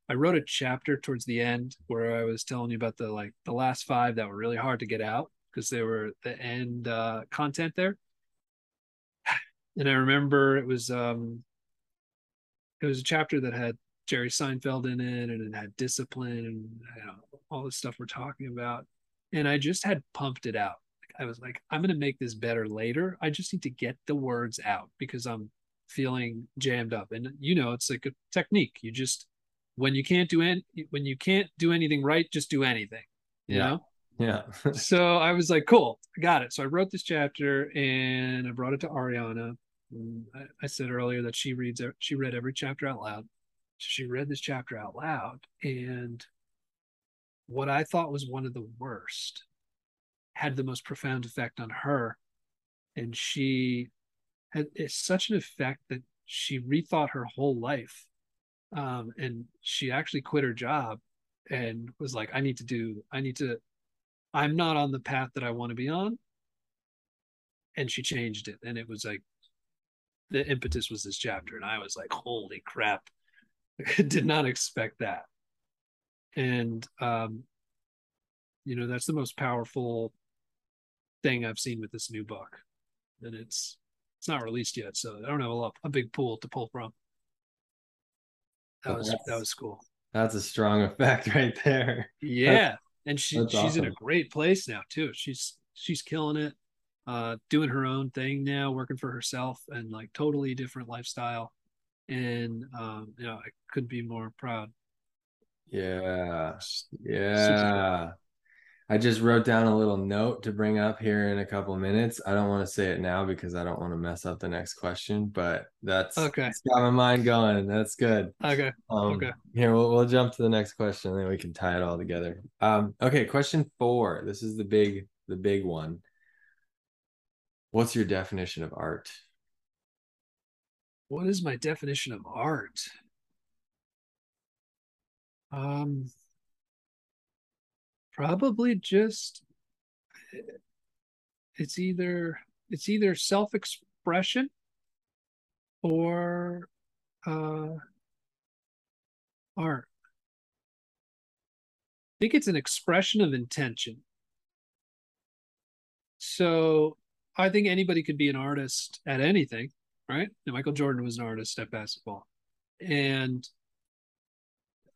I wrote a chapter towards the end where I was telling you about the like the last five that were really hard to get out because they were the end uh, content there. And I remember it was um it was a chapter that had Jerry Seinfeld in it and it had discipline and you know, all the stuff we're talking about. And I just had pumped it out. I was like, I'm going to make this better later. I just need to get the words out because I'm feeling jammed up. And you know, it's like a technique. You just when you can't do any when you can't do anything right, just do anything. You Yeah. know? Yeah. so I was like, cool, I got it. So I wrote this chapter and I brought it to Ariana. I, I said earlier that she reads she read every chapter out loud. She read this chapter out loud. And what I thought was one of the worst had the most profound effect on her. And she had such an effect that she rethought her whole life. Um, and she actually quit her job and was like, I need to do, I need to I'm not on the path that I want to be on. And she changed it. And it was like the impetus was this chapter. And I was like, holy crap. I did not expect that. And um, you know, that's the most powerful thing I've seen with this new book. And it's it's not released yet, so I don't have a lot a big pool to pull from. That was that was cool. That's a strong effect right there. Yeah, and she that's she's in a great place now too. She's she's killing it, uh, doing her own thing now, working for herself, and like totally different lifestyle. And um, you know, I couldn't be more proud. Yeah. Yeah. I just wrote down a little note to bring up here in a couple minutes. I don't want to say it now because I don't want to mess up the next question, but that's Okay. it's got my mind going. That's good. Okay. Um, Okay. Here, we'll, we'll jump to the next question, and then we can tie it all together. Um, okay, question four. This is the big, the big one. What's your definition of art? What is my definition of art? Um, probably just it's either it's either self-expression or uh art. I think it's an expression of intention. So I think anybody could be an artist at anything, right? And Michael Jordan was an artist at basketball. And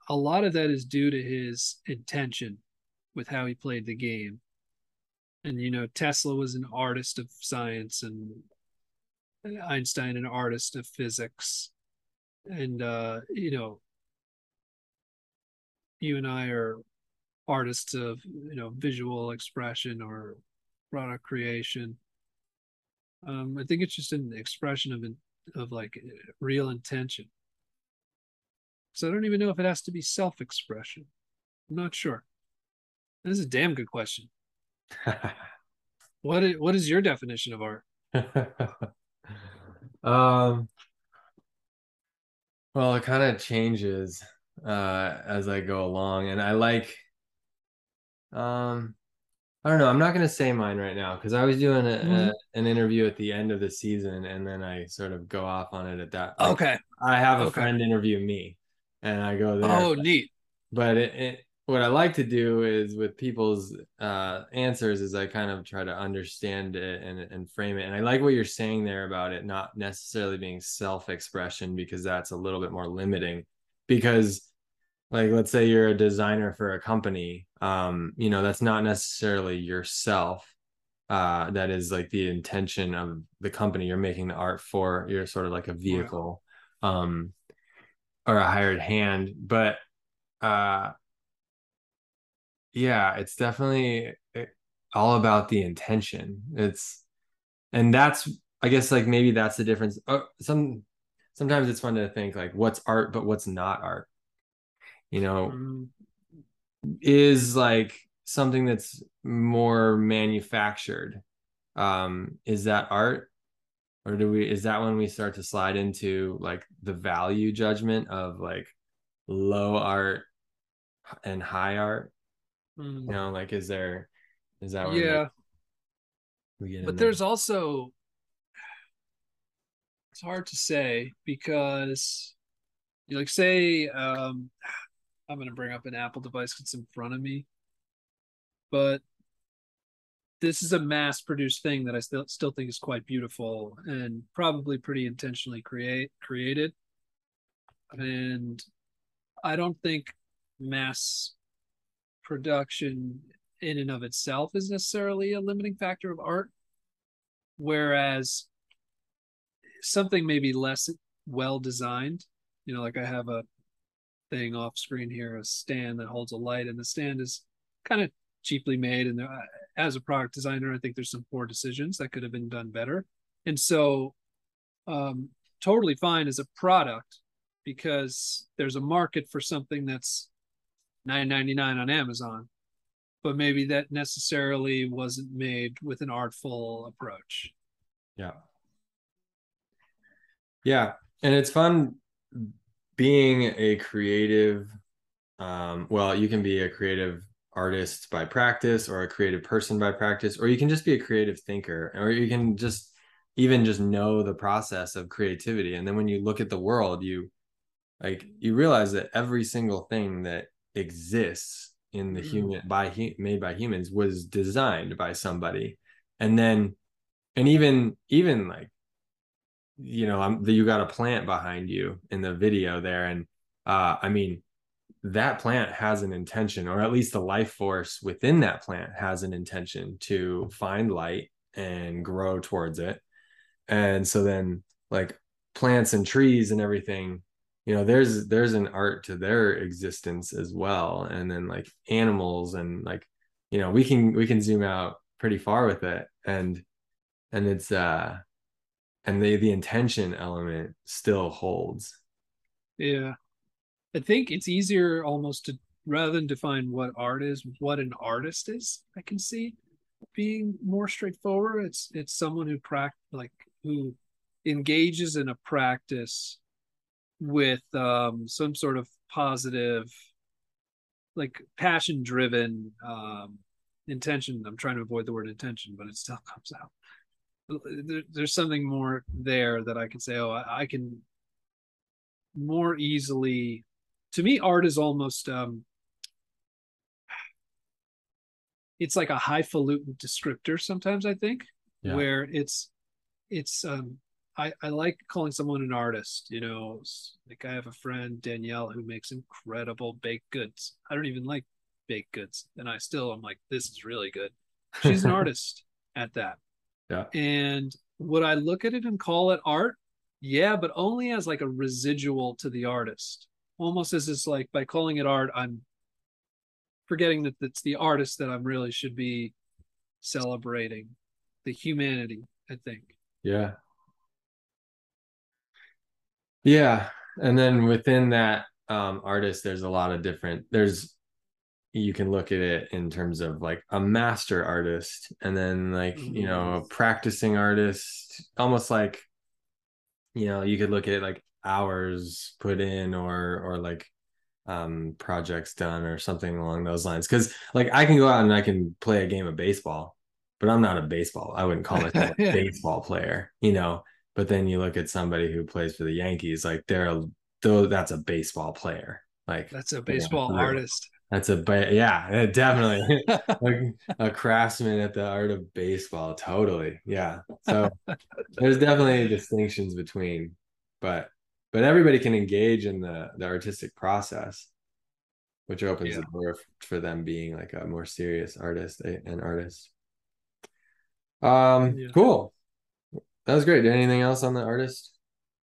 a lot of that is due to his intention with how he played the game. And you know, Tesla was an artist of science and Einstein an artist of physics, and uh, you know, you and I are artists of you know visual expression or product creation. Um, I think it's just an expression of of like real intention. So I don't even know if it has to be self-expression. I'm not sure. This is a damn good question. what is, what is your definition of art? um well it kind of changes uh as I go along and I like um I don't know. I'm not going to say mine right now because I was doing a, mm-hmm. a, an interview at the end of the season and then I sort of go off on it at that. Like, okay. I have a okay. friend interview me and I go there. Oh, neat. But it, it, what I like to do is with people's uh, answers is I kind of try to understand it and, and frame it. And I like what you're saying there about it not necessarily being self expression because that's a little bit more limiting. Because like let's say you're a designer for a company um you know that's not necessarily yourself uh that is like the intention of the company. You're making the art for you're sort of like a vehicle um or a hired hand but uh yeah it's definitely eh, all about the intention. It's and that's i guess like maybe that's the difference. Oh, some sometimes it's fun to think like what's art but what's not art you know mm. is like something that's more manufactured um is that art or do we is that when we start to slide into like the value judgment of like low art and high art mm. you know like is there is that yeah like, but there's also it's hard to say because you like say um I'm going to bring up an Apple device that's in front of me. But this is a mass produced thing that I still still think is quite beautiful and probably pretty intentionally create created. And I don't think mass production in and of itself is necessarily a limiting factor of art. Whereas something maybe less well designed, you know, like I have a thing off screen here, a stand that holds a light, and the stand is kind of cheaply made. And uh, as a product designer, I think there's some poor decisions that could have been done better. And so, um, totally fine as a product because there's a market for something that's 9.99 on Amazon, but maybe that necessarily wasn't made with an artful approach. Yeah. Yeah, and it's fun being a creative um, well you can be a creative artist by practice or a creative person by practice or you can just be a creative thinker or you can just even just know the process of creativity and then when you look at the world you like you realize that every single thing that exists in the mm-hmm. human by made by humans was designed by somebody and then and even even like you know I'm, you got a plant behind you in the video there. And uh i mean that plant has an intention or at least the life force within that plant has an intention to find light and grow towards it. And so then like plants and trees and everything you know there's there's an art to their existence as well. And then like animals and like you know we can we can zoom out pretty far with it. And and it's uh and the the intention element still holds. Yeah. I think it's easier almost to rather than define what art is what an artist is i can see being more straightforward. It's it's someone who pract like who engages in a practice with um some sort of positive like passion driven um intention. I'm trying to avoid the word intention but it still comes out there, there's something more there that I can say, oh, I, I, can more easily. To me, art is almost um, it's like a highfalutin descriptor. Sometimes I think yeah. where it's it's um, I, I like calling someone an artist. You know, like I have a friend Danielle who makes incredible baked goods. I don't even like baked goods, and I still I'm like, this is really good. She's an artist at that. Yeah. And would I look at it and call it art? Yeah, but only as like a residual to the artist. Almost as it's like by calling it art, I'm forgetting that it's the artist that I'm really should be celebrating, the humanity, I think. Yeah. Yeah. And then within that um artist, there's a lot of different there's you can look at it in terms of like a master artist and then like you know a practicing artist almost like you know you could look at like hours put in or or like um projects done or something along those lines. Because like i can go out and i can play a game of baseball but i'm not a baseball i wouldn't call myself a baseball player you know? But then you look at somebody who plays for the yankees like they're a though that's a baseball player like that's a baseball you know, artist that's a yeah, definitely like a craftsman at the art of baseball. Totally, yeah. So there's definitely distinctions between, but but everybody can engage in the the artistic process, which opens yeah. the door for them being like a more serious artist, and artist. Um, yeah. cool. That was great. Anything else on the artist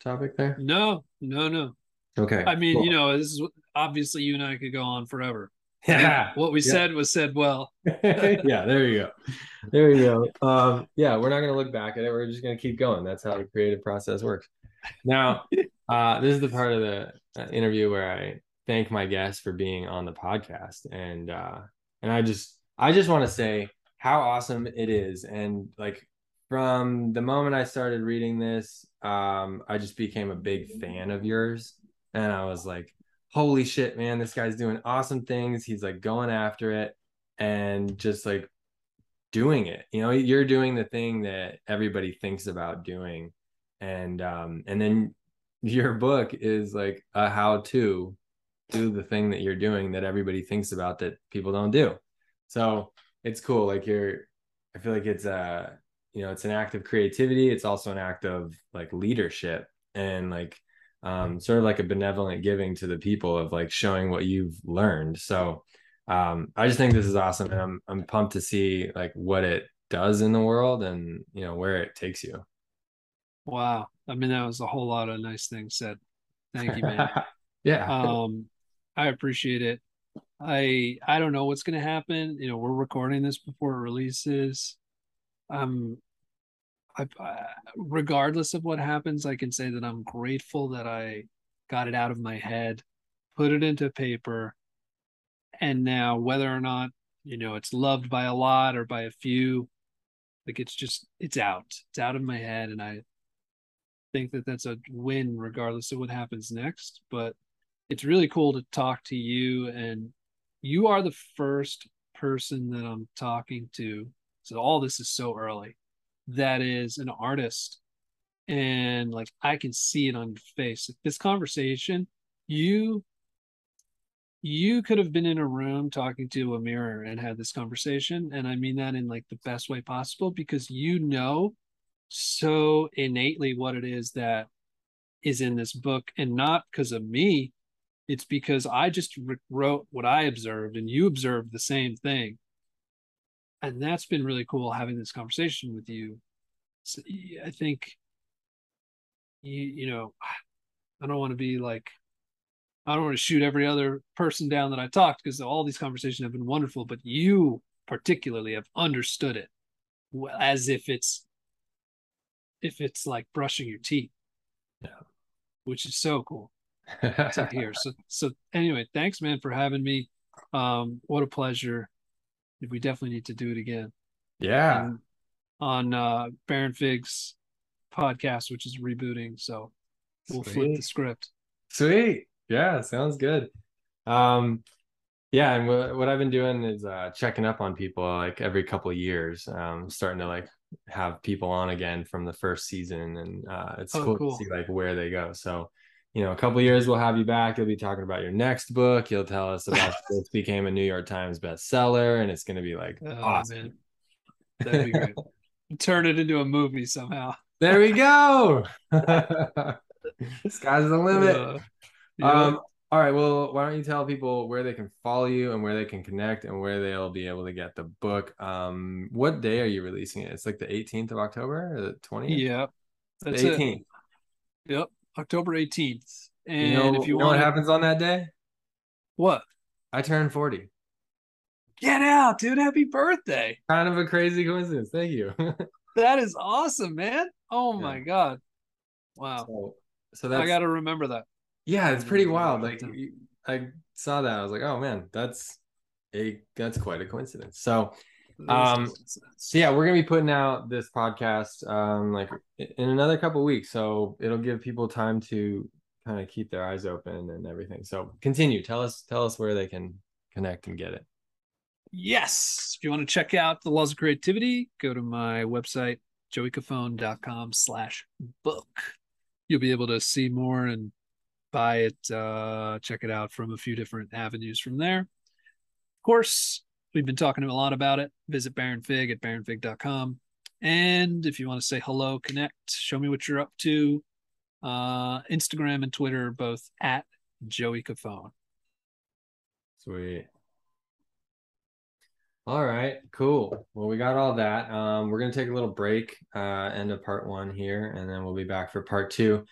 topic there? No, no, no. Okay. I mean, cool. you know, this is obviously you and I could go on forever. Yeah. What we yeah. said was said well. yeah, there you go. There you go. Um, yeah, we're not going to look back at it. We're just going to keep going. That's how the creative process works. Now, uh, this is the part of the uh, interview where I thank my guests for being on the podcast, and uh, and I just I just want to say how awesome it is, and like from the moment I started reading this, um, I just became a big fan of yours, and I was like, holy shit, man, this guy's doing awesome things. He's like going after it and just like doing it. You know, you're doing the thing that everybody thinks about doing. And um and then your book is like a how to do the thing that you're doing that everybody thinks about that people don't do. So it's cool. Like you're I feel like it's a you know, it's an act of creativity. It's also an act of like leadership and like um, sort of like a benevolent giving to the people of like showing what you've learned. So um, I just think this is awesome, and I'm I'm pumped to see like what it does in the world and you know where it takes you. Wow, I mean that was a whole lot of nice things said. Thank you, man. yeah. Um, I appreciate it. I I don't know what's gonna happen. You know, we're recording this before it releases. Um, I, regardless of what happens, I can say that I'm grateful that I got it out of my head, put it into paper, and now whether or not you know it's loved by a lot or by a few, like it's just it's out, it's out of my head, and I think that that's a win regardless of what happens next. But it's really cool to talk to you, and you are the first person that I'm talking to. So all this is so early that is an artist and like I can see it on your face. This conversation, you you could have been in a room talking to a mirror and had this conversation and I mean that in like the best way possible because you know so innately what it is that is in this book and not because of me it's because I just wrote what I observed and you observed the same thing and that's been really cool having this conversation with you. So I think you you know I don't want to be like I don't want to shoot every other person down that I talked because all these conversations have been wonderful, but you particularly have understood it as if it's if it's like brushing your teeth. Yeah. Which is so cool to hear. So so anyway, thanks man for having me. Um what a pleasure we definitely need to do it again. Yeah. And on uh Baronfig's podcast, which is rebooting. So we'll Sweet. flip the script. Sweet. Yeah, sounds good. Um yeah, and what, what I've been doing is uh checking up on people like every couple of years. Um starting to like have people on again from the first season and uh it's oh, cool, cool, to see like where they go. So you know, a couple years we'll have you back. You'll be talking about your next book. You'll tell us about this became a New York Times bestseller, and it's going to be like oh, awesome. That'd be great. Turn it into a movie somehow. There we go. Sky's the limit. Uh, yeah. Um, All right. Well, why don't you tell people where they can follow you and where they can connect and where they'll be able to get the book? Um, what day are you releasing it? It's like the 18th of October or the 20th? Yeah, that's the it. 18th. Yep, October 18th. And You know, if you, know want what happens on that day? what? I turn 40. Get out, dude. Happy birthday. Kind of a crazy coincidence. Thank you. That is awesome, man. Oh Yeah. my god. Wow. so, so that's I got to remember that. yeah, it's pretty wild. Like I saw that. I was like, oh man, that's a that's quite a coincidence. So That is a Um. So yeah, we're gonna be putting out this podcast um like in another couple weeks. So it'll give people time to kind of keep their eyes open and everything. So continue. Tell us tell us where they can connect and get it. Yes. If you want to check out the laws of creativity, go to my website, joeycofone.com slash book. You'll be able to see more and buy it, uh, check it out from a few different avenues from there. Of course, we've been talking a lot about it. Visit Baronfig at baronfig.com. And if you want to say hello, connect, show me what you're up to. Uh, Instagram and Twitter are both at Joey Cofone. Sweet. All right, cool. Well, we got all that. Um, we're gonna take a little break, uh, end of part one here, and then we'll be back for part two.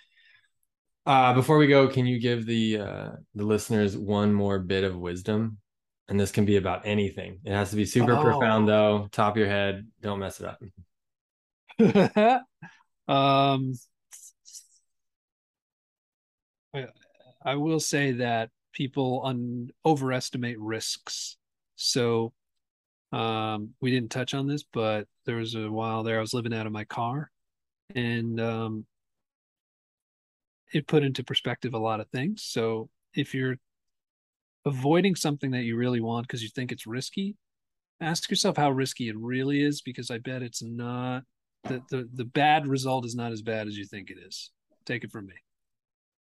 Uh, before we go, can you give the uh, the listeners one more bit of wisdom? And this can be about anything. It has to be super Oh. profound, though. Top of your head. Don't mess it up. um, I, I will say that people un, overestimate risks. So, um, we didn't touch on this, but there was a while there I was living out of my car, and um, it put into perspective a lot of things. So, if you're avoiding something that you really want because you think it's risky, ask yourself how risky it really is, because I bet it's not the, the the bad result is not as bad as you think it is. Take it from me.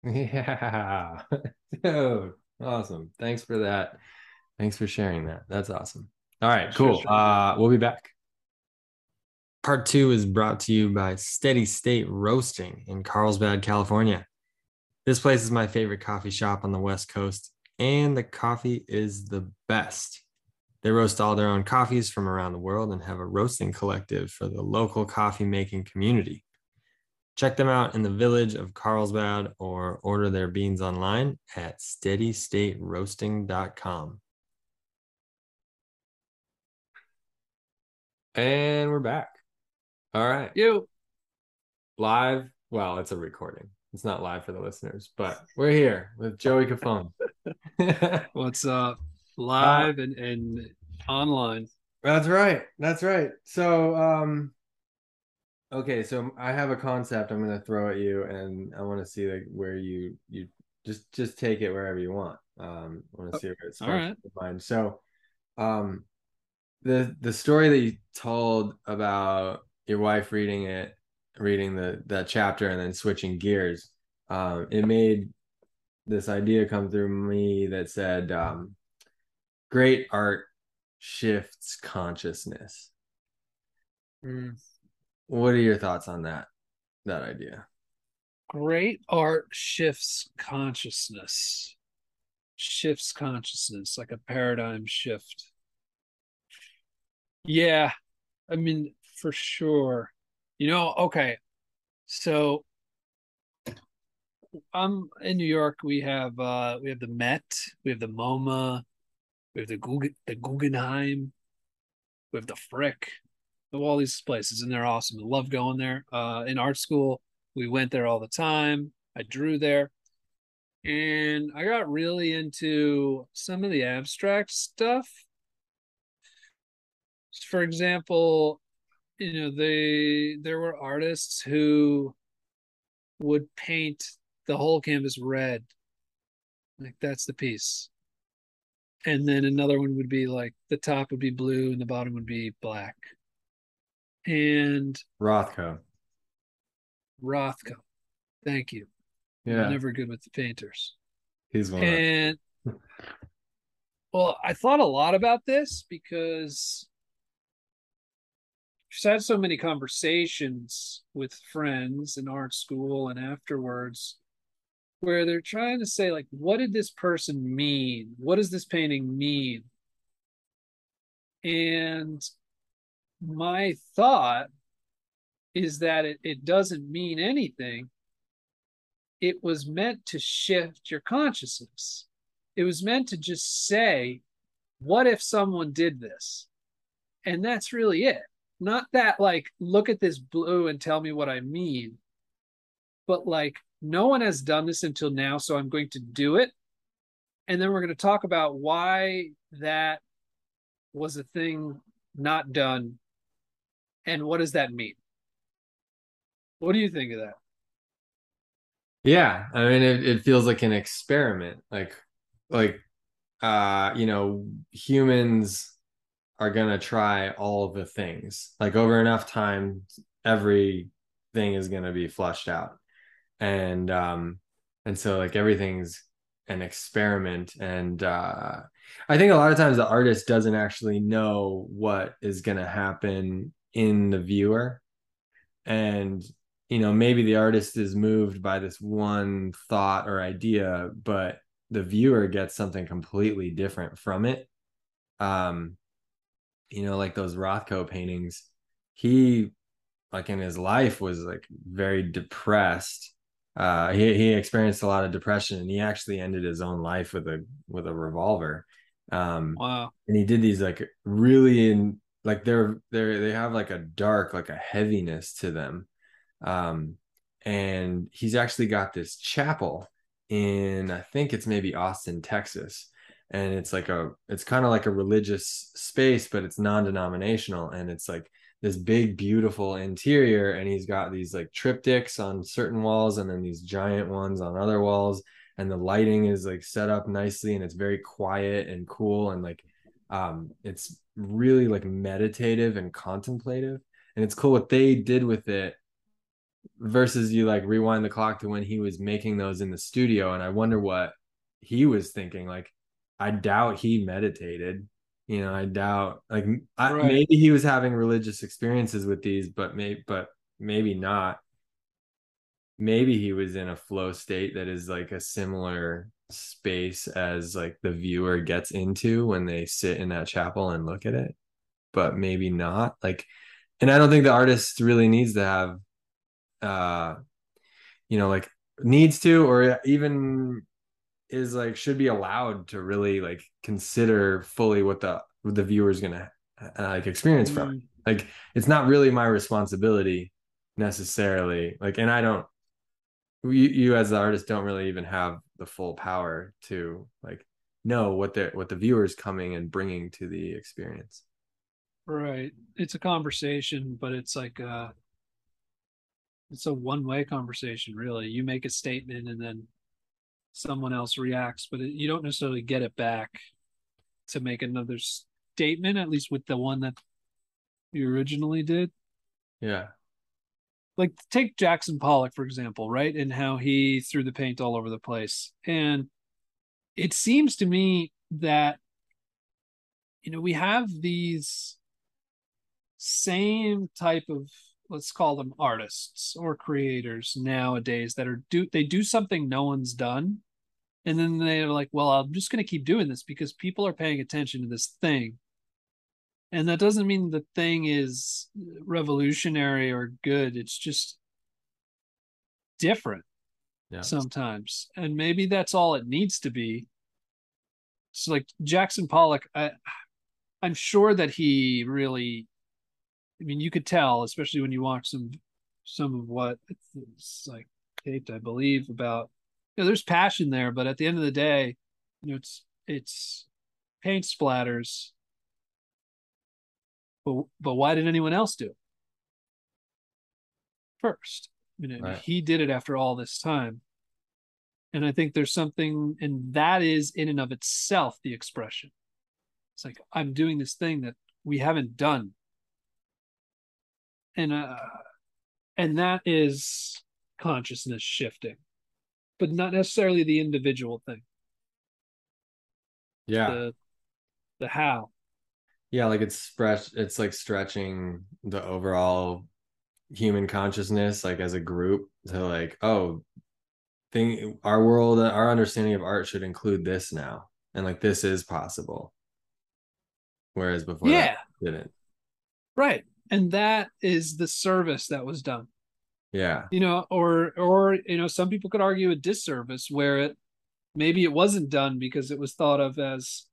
Yeah. Dude, awesome. Thanks for that. Thanks for sharing that. That's awesome. All right, Sure, cool. sure. Uh, we'll be back. Part two is brought to you by Steady State Roasting in Carlsbad, California. This place is my favorite coffee shop on the West Coast, and the coffee is the best. They roast all their own coffees from around the world and have a roasting collective for the local coffee making community. Check them out in the village of Carlsbad or order their beans online at steadystateroasting.com. And we're back. All right. You Live. Well, it's a recording. It's not live for the listeners, but we're here with Joey Cofone. what's up? Live and, and online. That's right. That's right. So, um, okay. So I have a concept I'm going to throw at you, and I want to see like where you you just just take it wherever you want. Um, I want to see where it right. So, um, the the story that you told about your wife reading it, reading the that chapter, and then switching gears, um, it made this idea come through me that said, um, "Great art shifts consciousness." What are your thoughts on that that idea? Great art shifts consciousness. Shifts consciousness like a paradigm shift. Yeah, I mean, for sure. You know, okay. So I'm in New York. We have uh we have the Met, we have the MoMA, we have the Guggen, the Guggenheim, we have the Frick. We have all these places, and they're awesome. I love going there. Uh, in art school, we went there all the time. I drew there, and I got really into some of the abstract stuff. For example, you know, they there were artists who would paint the whole canvas red. Like that's the piece. And then another one would be like the top would be blue and the bottom would be black. And Rothko. Rothko. Thank you. Yeah, I'm never good with the painters. he's one. And well, I thought a lot about this because I've had so many conversations with friends in art school and afterwards where they're trying to say like what did this person mean? What does this painting mean? And my thought is that it, it doesn't mean anything. It was meant to shift your consciousness. It was meant to just say what if someone did this? And that's really it not that like look at this blue and tell me what i mean but like no one has done this until now, so I'm going to do it. And then we're going to talk about why that was a thing not done and what does that mean? What do you think of that? Yeah, I mean it, it feels like an experiment. Like like uh you know, humans are going to try all the things. Like over enough time everything is going to be flushed out. And um and so like everything's an experiment. And uh i think a lot of times the artist doesn't actually know what is going to happen in the viewer. And you know maybe the artist is moved by this one thought or idea but the viewer gets something completely different from it. Um you know like those rothko paintings he like in his life was like very depressed uh, he he experienced a lot of depression and he actually ended his own life with a with a revolver. Um, wow. And he did these like really in like they're they're they have like a dark like a heaviness to them. Um, and he's actually got this chapel in I think it's maybe Austin, Texas. And it's like a it's kind of like a religious space, but it's non-denominational. And it's like this big beautiful interior and he's got these like triptychs on certain walls and then these giant ones on other walls. And the lighting is like set up nicely and it's very quiet and cool and like um it's really like meditative and contemplative. And it's cool what they did with it versus you like rewind the clock to when he was making those in the studio. And i wonder what he was thinking like i doubt he meditated you know i doubt like I, right. maybe he was having religious experiences with these but maybe but maybe not maybe he was in a flow state that is like a similar space as like the viewer gets into when they sit in that chapel and look at it but maybe not like and i don't think the artist really needs to have uh you know like needs to or even is like should be allowed to really like consider fully what the what the viewer is gonna uh, like experience from. Mm. like it's not really my responsibility necessarily like and i don't you, you as the artist don't really even have the full power to like know what the what the viewer is coming and bringing to the experience. Right. It's a conversation but it's like uh it's a one way conversation really. You make a statement and then someone else reacts, but it, you don't necessarily get it back to make another statement, at least with the one that you originally did. Yeah. Like take Jackson Pollock, for example, right? And how he threw the paint all over the place. And it seems to me that, you know, we have these same type of let's call them artists or creators nowadays that are do they do something no one's done and then they're like well i'm just going to keep doing this because people are paying attention to this thing. And that doesn't mean the thing is revolutionary or good. It's just different yeah. sometimes. And maybe that's all it needs to be. It's like jackson pollock i i'm sure that he really i mean you could tell especially when you watch some some of what it's like taped i believe about you know, there's passion there, but at the end of the day, you know, it's it's paint splatters. But but why did anyone else do it first? You know, right. he did it after all this time. And I think there's something, and that is in and of itself the expression. It's like I'm doing this thing that we haven't done, and uh, and that is consciousness shifting but not necessarily the individual thing. Yeah. The, the how. Yeah, like it's stretch it's like stretching the overall human consciousness like as a group to like, oh, thing our world uh, our understanding of art should include this now and like this is possible whereas before yeah didn't right and that is the service that was done yeah. You know or or you know some people could argue a disservice where it maybe it wasn't done because it was thought of as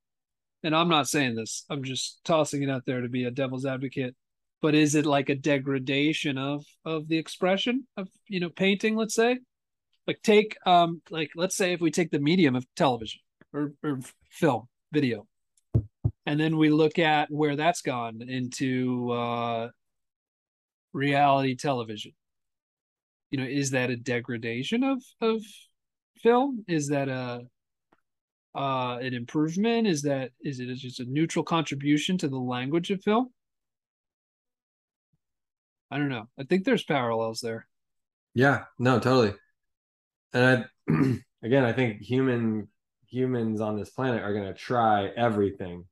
and i'm not saying this i'm just tossing it out there to be a devil's advocate but is it like a degradation of of the expression of you know painting let's say? Like take um like let's say if we take the medium of television or, or film video and then we look at where that's gone into uh reality television you know is that a degradation of of film? Is that a uh an improvement? Is that is it just a neutral contribution to the language of film? I don't know. I think there's parallels there. Yeah no totally. And I, again i think human humans on this planet are going to try everything.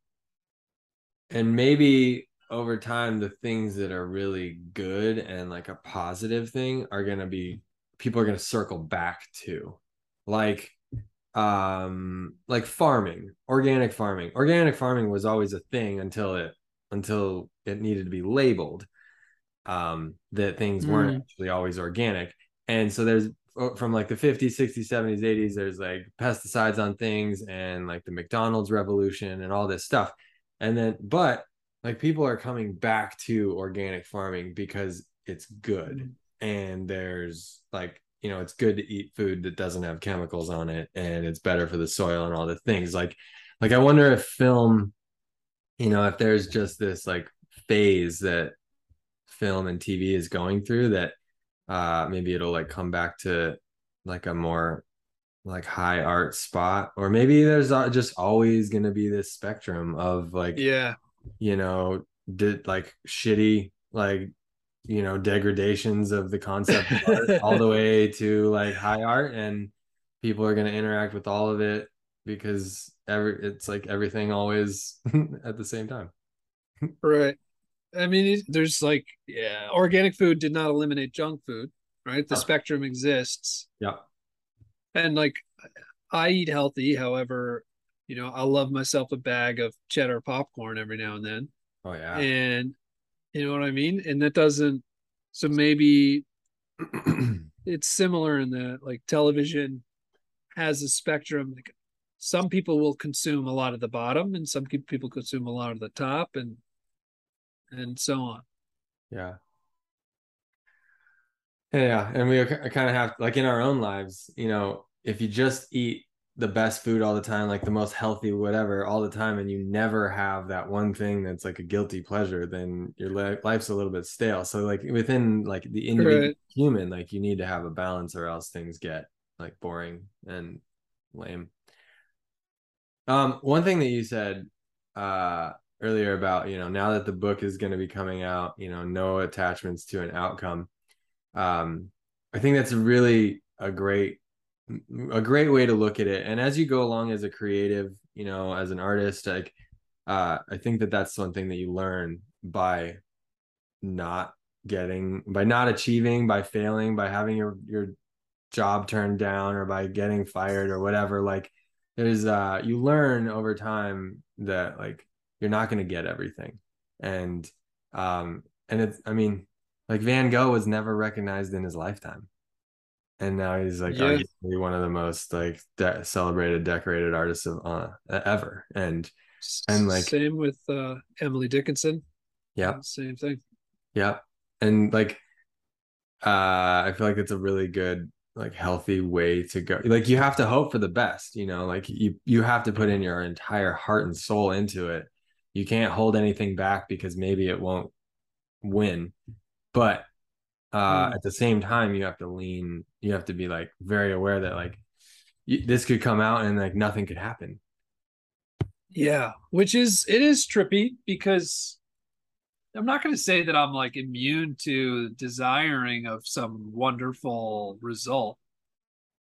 And maybe over time the things that are really good and like a positive thing are going to be people are going to circle back to. Like um like farming organic farming. Organic farming was always a thing until it until it needed to be labeled um that things weren't mm. actually always organic. And so there's from like the 50s 60s 70s 80s there's like pesticides on things and like the mcdonald's revolution and all this stuff. And then but like people are coming back to organic farming because it's good. Mm-hmm. and there's like you know it's good to eat food that doesn't have chemicals on it and it's better for the soil and all the things. Like like i wonder if film you know if there's just this like phase that film and tv is going through that uh maybe it'll like come back to like a more like high art spot. Or maybe there's just always going to be this spectrum of like yeah you know did like shitty like you know degradations of the concept of art all the way to like high art and people are going to interact with all of it because every it's like everything always at the same time. Right. I mean there's like yeah organic food did not eliminate junk food right? The oh. spectrum exists. Yeah and like i eat healthy however you know, I'll love myself a bag of cheddar popcorn every now and then. Oh yeah. And you know what I mean? And that doesn't so maybe it's similar in that like television has a spectrum like some people will consume a lot of the bottom and some people consume a lot of the top and and so on. Yeah. Yeah, and we kind of have like in our own lives, you know, if you just eat the best food all the time, like the most healthy, whatever, all the time, and you never have that one thing that's like a guilty pleasure, then your life's a little bit stale. So, like within like the individual right. human, like you need to have a balance, or else things get like boring and lame. Um, one thing that you said uh earlier about you know now that the book is going to be coming out, you know, no attachments to an outcome. Um, I think that's really a great a great way to look at it. And as you go along as a creative you know as an artist like uh i think that that's one thing that you learn by not getting by not achieving by failing by having your your job turned down or by getting fired or whatever. Like there's uh you learn over time that like you're not going to get everything. And um and it's i mean like van gogh was never recognized in his lifetime and now he's like yeah. arguably one of the most like de- celebrated decorated artists of uh, ever. And and like same with uh emily dickinson. Yeah. Same thing. Yeah. And like uh i feel like it's a really good like healthy way to go. Like you have to hope for the best you know? Like you you have to put in your entire heart and soul into it. You can't hold anything back because maybe it won't win. But uh, mm. at the same time you have to lean you have to be like very aware that like you, this could come out and like nothing could happen. Yeah which is it is trippy because i'm not going to say that i'm like immune to desiring of some wonderful result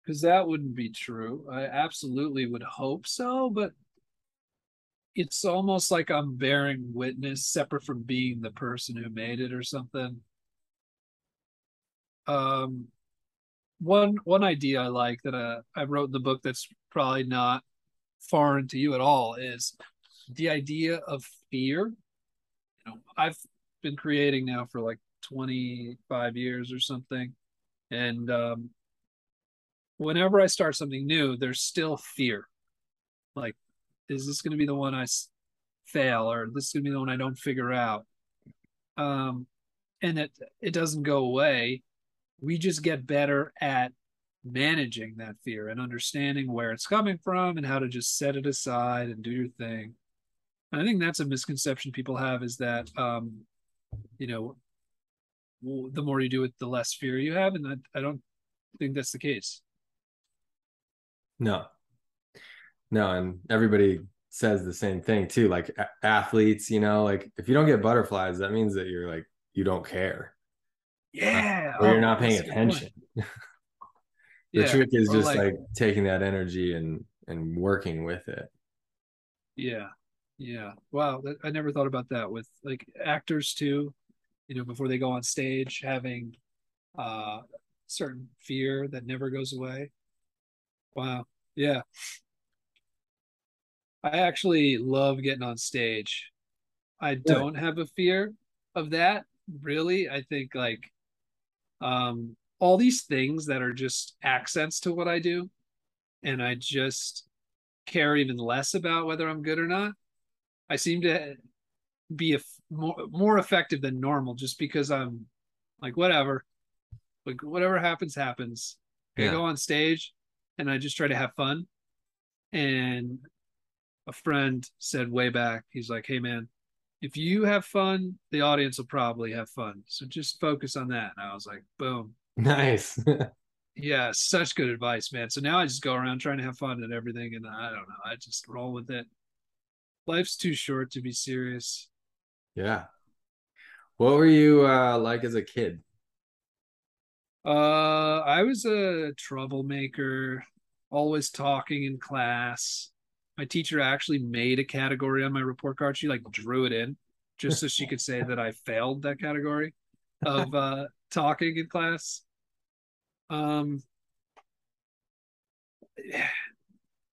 because that wouldn't be true. I absolutely would hope so but it's almost like i'm bearing witness separate from being the person who made it or something um one one idea I like that uh, I wrote in the book that's probably not foreign to you at all is the idea of fear. You know, I've been creating now for like 25 years or something, and um, whenever I start something new, there's still fear. Like, is this going to be the one I fail, or this is going to be the one I don't figure out? Um, and it it doesn't go away. We just get better at managing that fear and understanding where it's coming from and how to just set it aside and do your thing. And I think that's a misconception people have is that um, you know the more you do it, the less fear you have, and I, I don't think that's the case. No, no, and everybody says the same thing too. Like a- athletes, you know, like if you don't get butterflies, that means that you're like you don't care. Yeah, or you're not paying attention. the yeah. trick is or just like- like taking that energy and and working with it. Yeah. Yeah. Wow. That, I never thought about that with like actors too, you know, before they go on stage, having uh certain fear that never goes away. Wow. Yeah. I actually love getting on stage. I don't have a fear of that, really. I think like um all these things that are just accents to what I do and I just care even less about whether I'm good or not. I seem to be a more more effective than normal just because I'm like whatever, like whatever happens happens. I go on stage and I just try to have fun. And a friend said way back, he's like, "Hey man, if you have fun, the audience will probably have fun. So just focus on that." And I was like, "Boom." Nice. Yeah, such good advice, man. So now I just go around trying to have fun and everything, and I don't know. I just roll with it. Life's too short to be serious. yeah. What were you uh, like as a kid? Uh, I was a troublemaker, always talking in class. My teacher actually made a category on my report card. She like drew it in just so she could say that I failed that category of uh talking in class. Um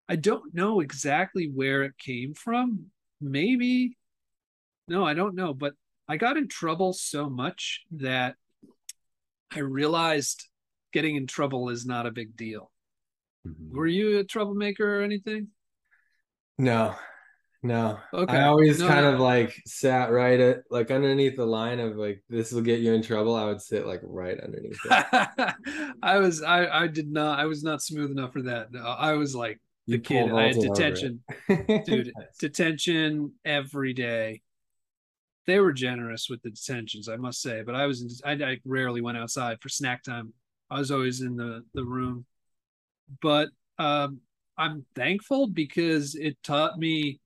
I don't know exactly where it came from. Maybe no, I don't know, but I got in trouble so much that I realized getting in trouble is not a big deal. Were you a troublemaker or anything? No, no. Okay. I always No, kind no. of like sat right at like underneath the line of like this will get you in trouble. I would sit like right underneath it. I was I I did not I was not smooth enough for that. No, I was like the You kid. I had vaulted over it. detention, dude. Detention every day. They were generous with the detentions, I must say. But I was in, I, I rarely went outside for snack time. I was always in the the room. But um, I'm thankful because it taught me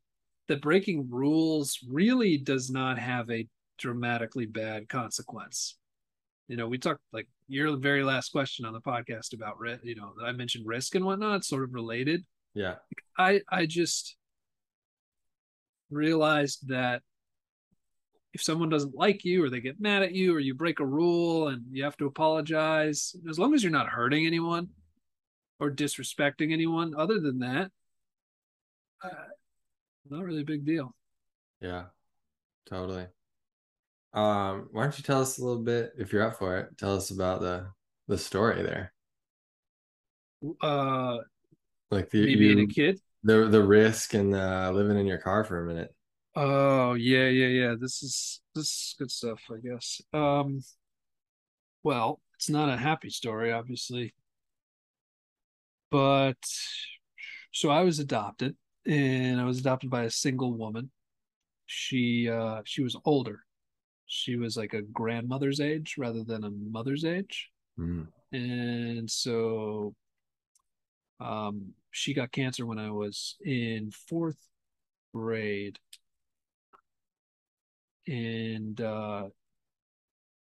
that breaking rules really does not have a dramatically bad consequence. You know, we talked like your very last question on the podcast about you know, I mentioned risk and whatnot, sort of related. Yeah. I I just realized that if someone doesn't like you or they get mad at you or you break a rule and you have to apologize, as long as you're not hurting anyone or disrespecting anyone, other than that, uh, not really a big deal. Yeah. Totally. Um, why don't you tell us a little bit, if you're up for it, tell us about the the story there. Uh, Like the me being a kid. the the risk and uh living in your car for a minute. Oh yeah, yeah, yeah. This is this is good stuff, I guess. Um, well, it's not a happy story, obviously, but so I was adopted, and I was adopted by a single woman. She uh she was older. She was like a grandmother's age rather than a mother's age, Mm. and so um she got cancer when I was in fourth grade and uh,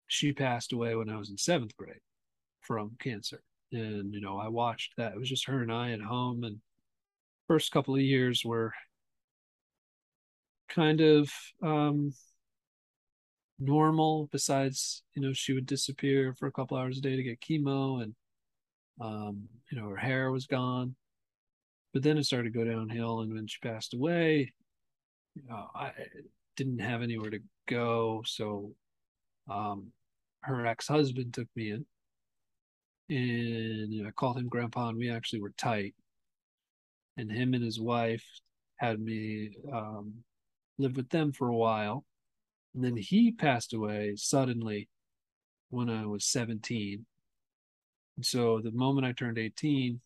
she passed away when I was in seventh grade from cancer. And you know, I watched that. It was just her and I at home, and first couple of years were kind of um, normal. Besides, you know, she would disappear for a couple hours a day to get chemo, and Um, you know, her hair was gone. But then it started to go downhill. And when she passed away, you know, I didn't have anywhere to go. So um, her ex husband took me in. And I called him grandpa, and we actually were tight. And him and his wife had me um, live with them for a while. And then he passed away suddenly when I was 17. And so the moment I turned 18,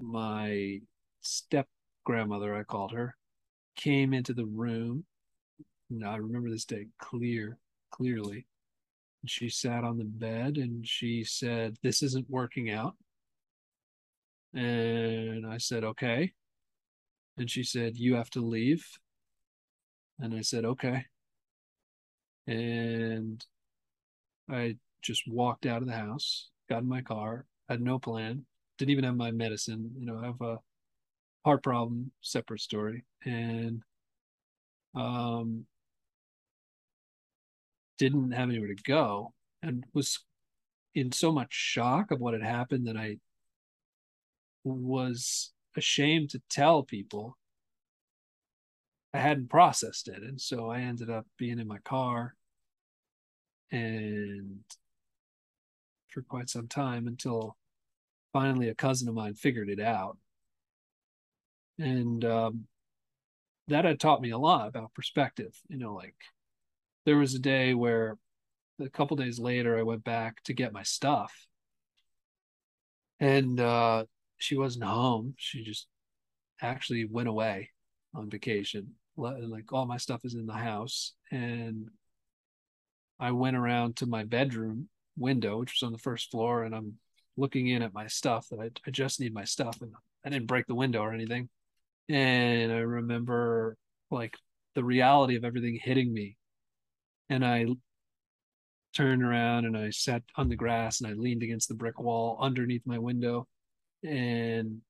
my step grandmother, I called her, came into the room. And I remember this day clear, clearly. She sat on the bed and she said, This isn't working out. And I said, Okay. And she said, You have to leave. And I said, Okay. And I just walked out of the house, got in my car, had no plan, didn't even have my medicine. You know, I have a heart problem, separate story. And um didn't have anywhere to go and was in so much shock of what had happened that I was ashamed to tell people I hadn't processed it. And so I ended up being in my car and for quite some time until finally a cousin of mine figured it out. And um, that had taught me a lot about perspective. You know, like there was a day where a couple days later I went back to get my stuff. And uh, she wasn't home. She just actually went away on vacation. Like all my stuff is in the house. And I went around to my bedroom window, which was on the first floor, and I'm looking in at my stuff that I, I just need my stuff. And I didn't break the window or anything. And I remember like the reality of everything hitting me. And I turned around and I sat on the grass and I leaned against the brick wall underneath my window and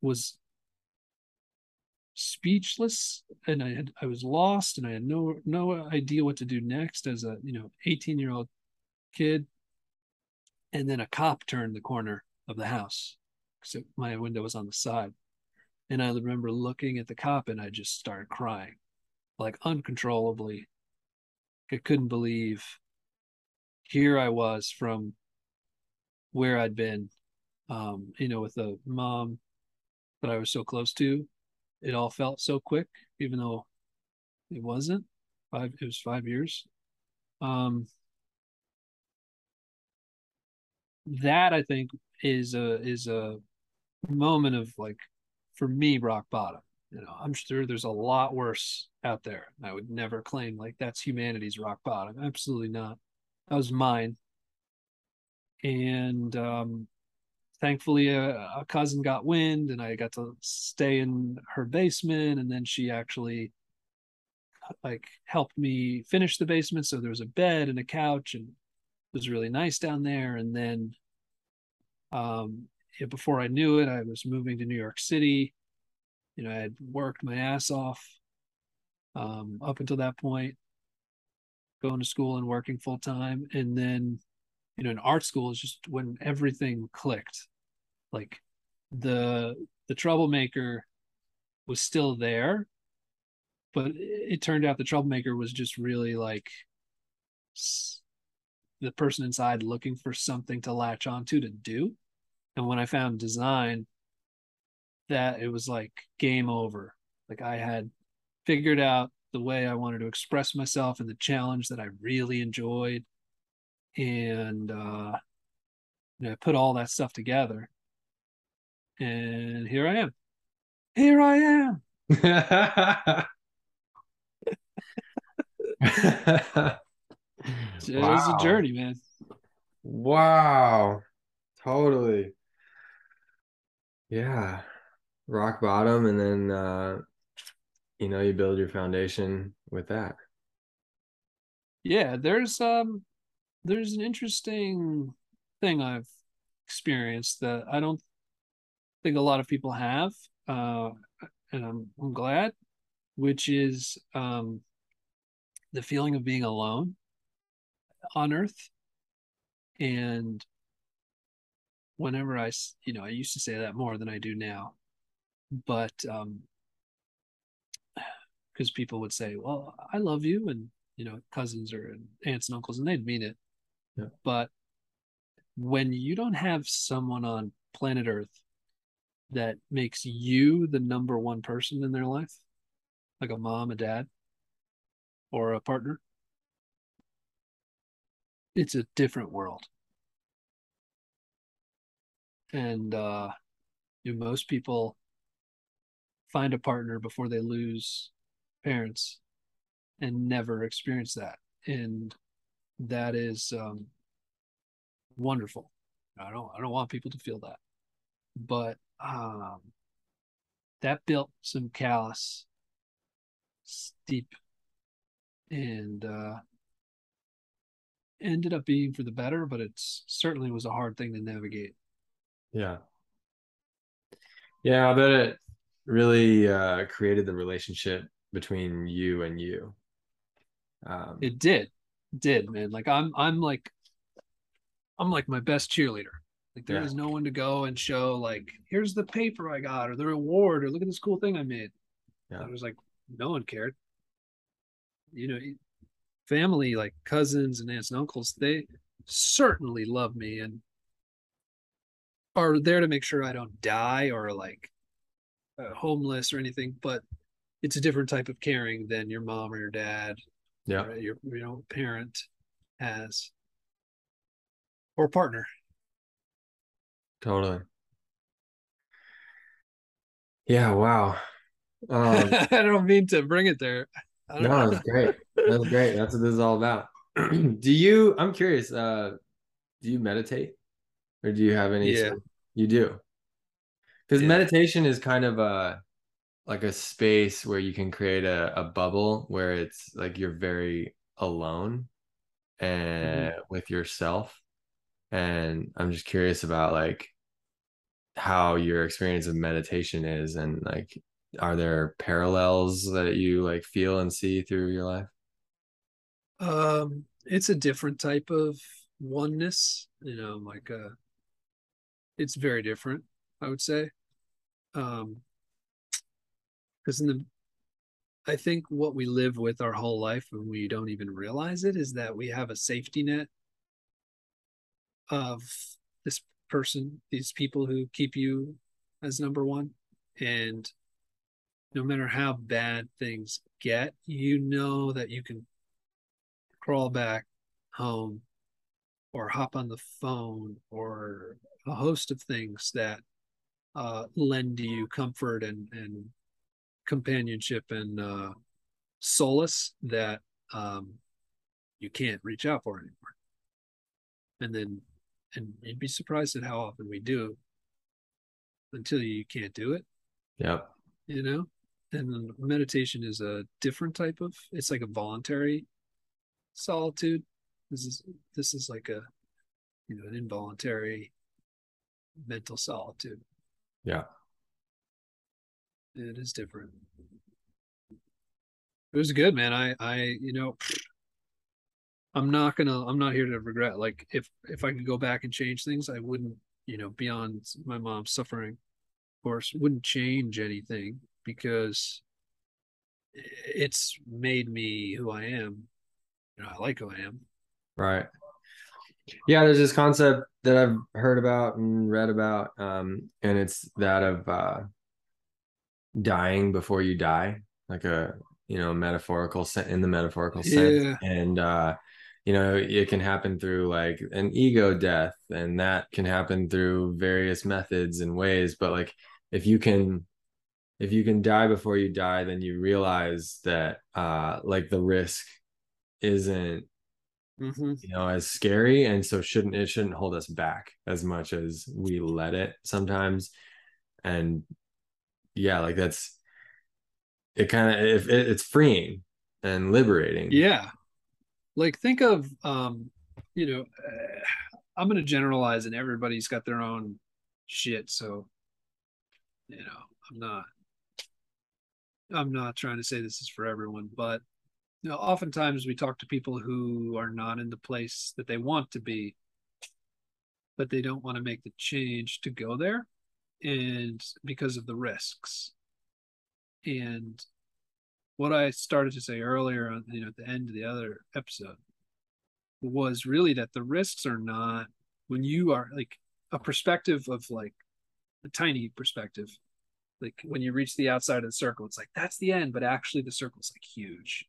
was speechless. And I had I was lost and I had no no idea what to do next as a you know 18 year old kid. And then a cop turned the corner of the house because my window was on the side. And I remember looking at the cop and I just started crying like uncontrollably I couldn't believe here I was from where I'd been um you know with a mom that I was so close to it all felt so quick, even though it wasn't. Five it was five years. Um that I think is a is a moment of like for me rock bottom. You know, I'm sure there's a lot worse out there. I would never claim like that's humanity's rock bottom. Absolutely not. That was mine. And um thankfully a, a, cousin got wind and i got to stay in her basement and then she actually like helped me finish the basement so there was a bed and a couch and it was really nice down there and then um before i knew it i was moving to new york city you know i had worked my ass off um up until that point going to school and working full time and then you know in art school is just when everything clicked. Like the the troublemaker was still there but it turned out the troublemaker was just really like the person inside looking for something to latch onto to do. And when i found design that it was like game over like i had figured out the way i wanted to express myself and the challenge that i really enjoyed and uh you know, I put all that stuff together and here I am. Here I am. it wow. was a journey, man. Wow. Totally. Yeah. Rock bottom and then uh you know you build your foundation with that. Yeah, there's um there's an interesting thing I've experienced that I don't think a lot of people have, uh, and I'm, I'm glad, which is um, the feeling of being alone on Earth. And whenever I, you know, I used to say that more than I do now, but um, because people would say, "Well, I love you," and you know, cousins or aunts and uncles, and they'd mean it. Yeah. But when you don't have someone on planet Earth that makes you the number one person in their life, like a mom, a dad, or a partner, it's a different world. And uh, you know, most people find a partner before they lose parents and never experience that. And that is um, wonderful. I don't I don't want people to feel that. But um, that built some callous steep and uh, ended up being for the better, but it's certainly was a hard thing to navigate. Yeah. Yeah, I bet it really uh, created the relationship between you and you. Um, it did, it did man. Like I'm, I'm like, I'm like my best cheerleader. Like there yeah. is no one to go and show like, here's the paper I got, or the reward, or look at this cool thing I made. Yeah. I was like, no one cared. You know, family like cousins and aunts and uncles, they certainly love me and are there to make sure I don't die or like homeless or anything. But it's a different type of caring than your mom or your dad, yeah, or your you know parent has or partner. Totally. Yeah. Wow. Um, I don't mean to bring it there. No, that's great. That's great. That's what this is all about. do you? I'm curious. Uh, do you meditate, or do you have any? Yeah, you do. Because yeah. meditation is kind of a like a space where you can create a, a bubble where it's like you're very alone and mm-hmm. with yourself. And I'm just curious about like how your experience of meditation is and like are there parallels that you like feel and see through your life um it's a different type of oneness you know like uh it's very different i would say um because in the i think what we live with our whole life and we don't even realize it is that we have a safety net of this person these people who keep you as number one. And no matter how bad things get, you know that you can crawl back home or hop on the phone or a host of things that uh, lend you comfort and, and companionship and uh, solace that um, you can't reach out for anymore. And then, and you'd be surprised at how often we do until you can't do it. Yep. You know, and meditation is a different type of it's like a voluntary solitude this is this is like a you know an involuntary mental solitude yeah it is different it was good man i i you know i'm not gonna i'm not here to regret like if if i could go back and change things i wouldn't you know beyond my mom's suffering of course wouldn't change anything because it's made me who I am. You know, I like who I am. Right. Yeah, there's this concept that I've heard about and read about, um, and it's that of uh, dying before you die, like a you know metaphorical sense in the metaphorical sense, yeah. and uh, you know it can happen through like an ego death, and that can happen through various methods and ways. But like if you can if you can die before you die then you realize that uh like the risk isn't mm-hmm. you know as scary and so shouldn't it shouldn't hold us back as much as we let it sometimes. And yeah like that's it kind of if it, it's freeing and liberating. Yeah. Like think of um you know uh, i'm going to generalize and everybody's got their own shit so you know i'm not I'm not trying to say this is for everyone, but you know, oftentimes we talk to people who are not in the place that they want to be. but they don't want to make the change to go there and because of the risks and what i started to say earlier on you know at the end of the other episode was really that the risks are not when you are like a perspective of like a tiny perspective like when you reach the outside of the circle it's like that's the end but actually the circle's like huge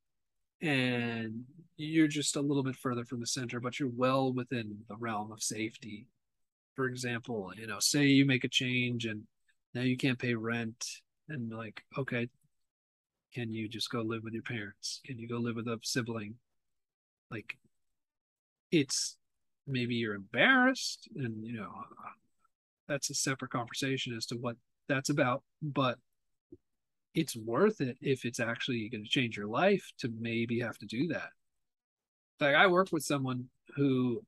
and you're just a little bit further from the center but you're well within the realm of safety. For example you know say you make a change and now you can't pay rent and like okay can you just go live with your parents? Can you go live with a sibling? Like it's maybe you're embarrassed and you know that's a separate conversation as to what that's about but it's worth it if it's actually going to change your life to maybe have to do that. Like i work with someone who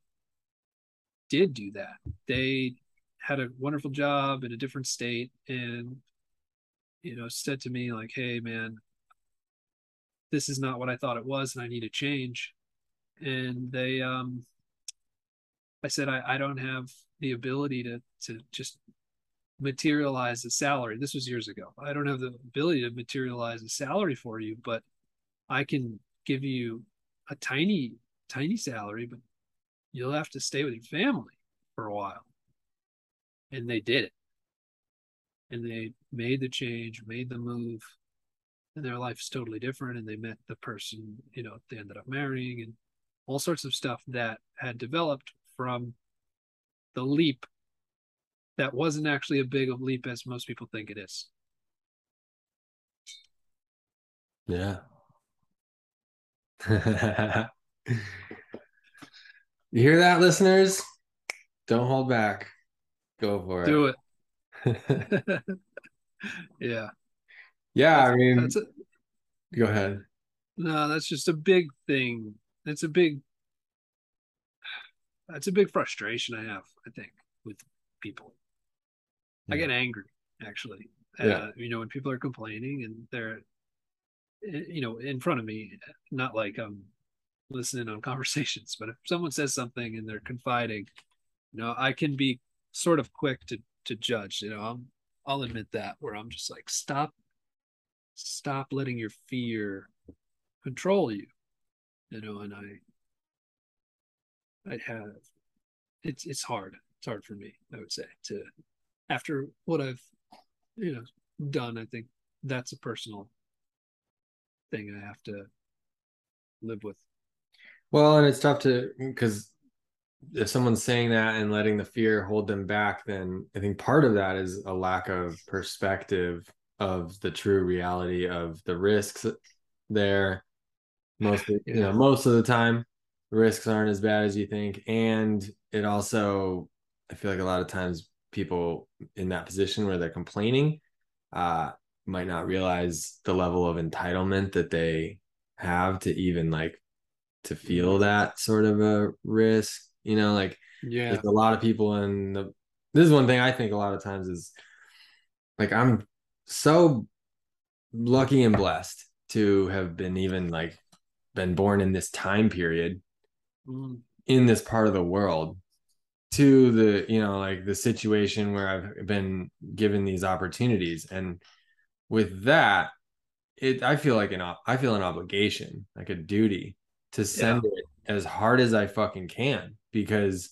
did do that. They had a wonderful job in a different state and you know said to me like hey man this is not what i thought it was and i need a change. And they um i said i, I don't have the ability to to just materialize a salary. This was years ago. I don't have the ability to materialize a salary for you but i can give you a tiny tiny salary but you'll have to stay with your family for a while. And they did it. And they made the change made the move and their life is totally different. And they met the person you know they ended up marrying and all sorts of stuff that had developed from the leap that wasn't actually a big of leap as most people think it is. Yeah. you hear that, listeners? Don't hold back. Go for it. Do it. yeah. Yeah, That's- I mean, That's a, go ahead. no, that's just a big thing. It's a big that's a big frustration I have, I think, with people. I get angry actually. Yeah. Uh, you know, when people are complaining and they're eh, you know, in front of me, not like I'm listening on conversations, but if someone says something and they're confiding, you know, I can be sort of quick to to judge, you know, I'm I'll admit that where I'm just like stop stop letting your fear control you. You know, and I I have it's it's hard. It's hard for me, I would say, to after what I've you know done, I think that's a personal thing I have to live with. Well, and it's tough to because if someone's saying that and letting the fear hold them back, then I think part of that is a lack of perspective of the true reality of the risks there. Most of, you know, most of the time, risks aren't as bad as you think, and it also I feel like a lot of times people in that position where they're complaining uh might not realize the level of entitlement that they have to even like to feel that sort of a risk you know like Yeah. there's a lot of people in the this is one thing i think a lot of times is like i'm so lucky and blessed to have been even like been born in this time period Mm, in this part of the world to the you know like the situation where i've been given these opportunities and with that it i feel like an i feel an obligation like a duty to send it as hard as i fucking can because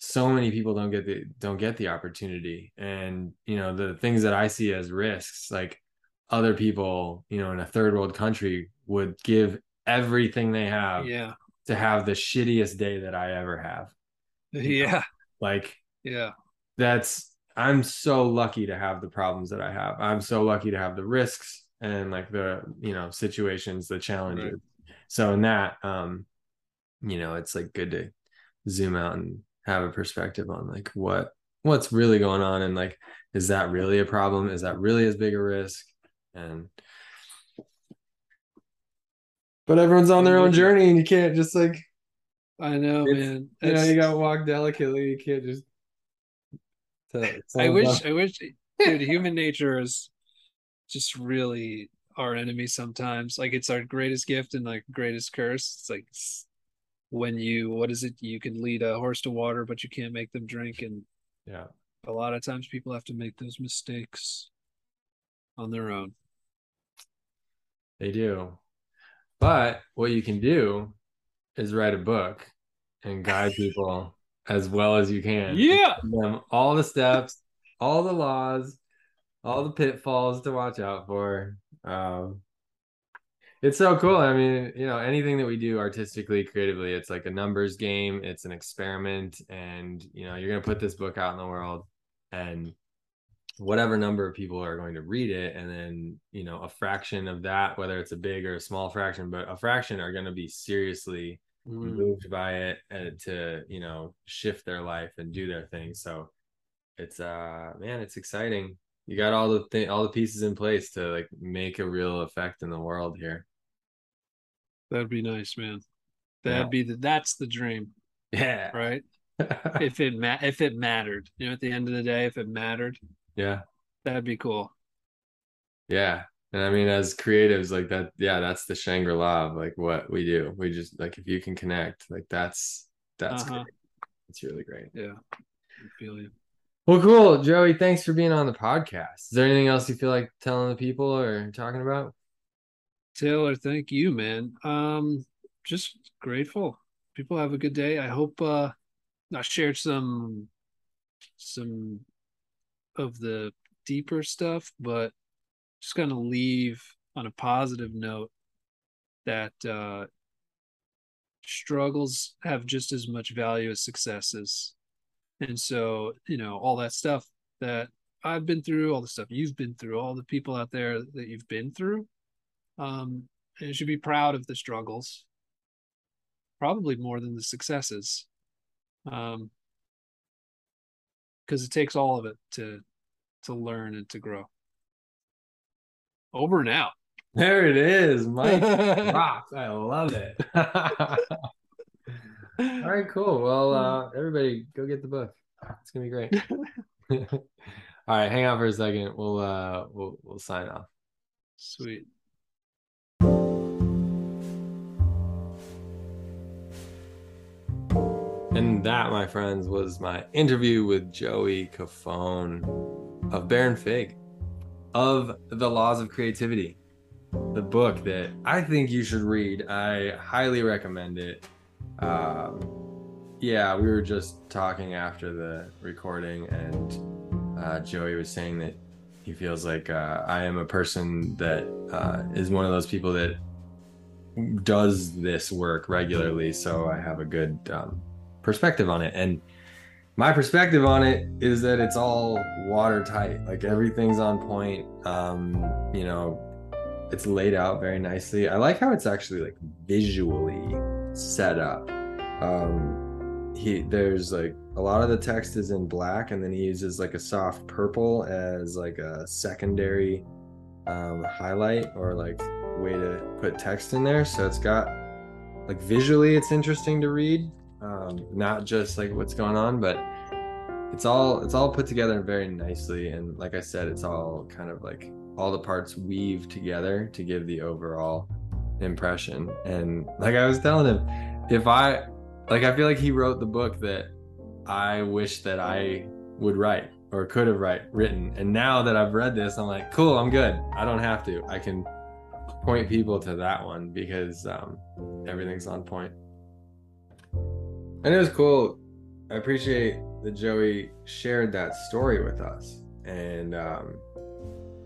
so many people don't get the don't get the opportunity and you know the things that i see as risks like other people you know in a third world country would give everything they have yeah. to have the shittiest day that I ever have. Yeah. Like Yeah. that's I'm so lucky to have the problems that I have. I'm so lucky to have the risks and like the, you know, situations, the challenges. So in that um you know, it's like good to zoom out and have a perspective on like what what's really going on and like is that really a problem? Is that really as big a risk? And but everyone's on their own journey and you can't just like I know, It's- man. you know, you gotta walk delicately. You can't just. tell- I wish, I wish, dude, human nature is just really our enemy sometimes. Like it's our greatest gift and like greatest curse. It's like when you what is it you can lead a horse to water but you can't make them drink and Yeah. a lot of times people have to make those mistakes on their own They do. But what you can do is write a book and guide people as well as you can. yeah them all the steps, all the laws, all the pitfalls to watch out for. Um, it's so cool. I mean, you know, anything that we do artistically, creatively, it's like a numbers game, it's an experiment, and you know, you're gonna put this book out in the world, and whatever number of people are going to read it, and then you know, a fraction of that, whether it's a big or a small fraction, but a fraction are gonna be seriously Mm. moved by it and to you know shift their life and do their thing. So it's uh man it's exciting. You got all the thing all the pieces in place to like make a real effect in the world here. That'd be nice man. That'd Yeah. be the that's the dream yeah. right? If it ma- if it mattered you know at the end of the day if it mattered. Yeah. That'd be cool. Yeah and i mean as creatives like that yeah that's the shangri-la of like what we do we just like if you can connect like that's that's Uh-huh. great it's really great yeah I feel you well cool joey thanks for being on the podcast is there anything else you feel like telling the people or talking about Taylor, thank you, man. Um, just grateful. People have a good day. I hope uh I shared some some of the deeper stuff, but just gonna leave on a positive note that uh struggles have just as much value as successes. And so, you know, all that stuff that I've been through, all the stuff you've been through, all the people out there that you've been through, um, and you should be proud of the struggles, probably more than the successes, um, because it takes all of it to to learn and to grow. Over and out. There it is, Mike rocks. I love it. All right, cool. Well, uh, everybody, go get the book. It's gonna be great. All right, hang on for a second. We'll uh, we'll we'll sign off. Sweet. And that, my friends, was my interview with Joey Cofone of Baronfig of The Laws of Creativity, the book that I think you should read. I highly recommend it. Um, yeah, we were just talking after the recording, and uh, Joey was saying that he feels like uh, I am a person that uh, is one of those people that does this work regularly, so I have a good um, perspective on it. And my perspective on it is that it's all watertight, like everything's on point. Um, you know, it's laid out very nicely. I like how it's actually like visually set up. Um, he there's like a lot of the text is in black, and then he uses like a soft purple as like a secondary um, highlight or like way to put text in there. So it's got like visually, it's interesting to read, um, not just like what's going on, but it's all it's all put together very nicely. And like I said, it's all kind of like all the parts weave together to give the overall impression. And like I was telling him, if I like, I feel like he wrote the book that I wish that I would write or could have write written. And now that I've read this, I'm like, cool, I'm good. I don't have to. I can point people to that one because um, everything's on point. And it was cool. I appreciate that Joey shared that story with us and, um,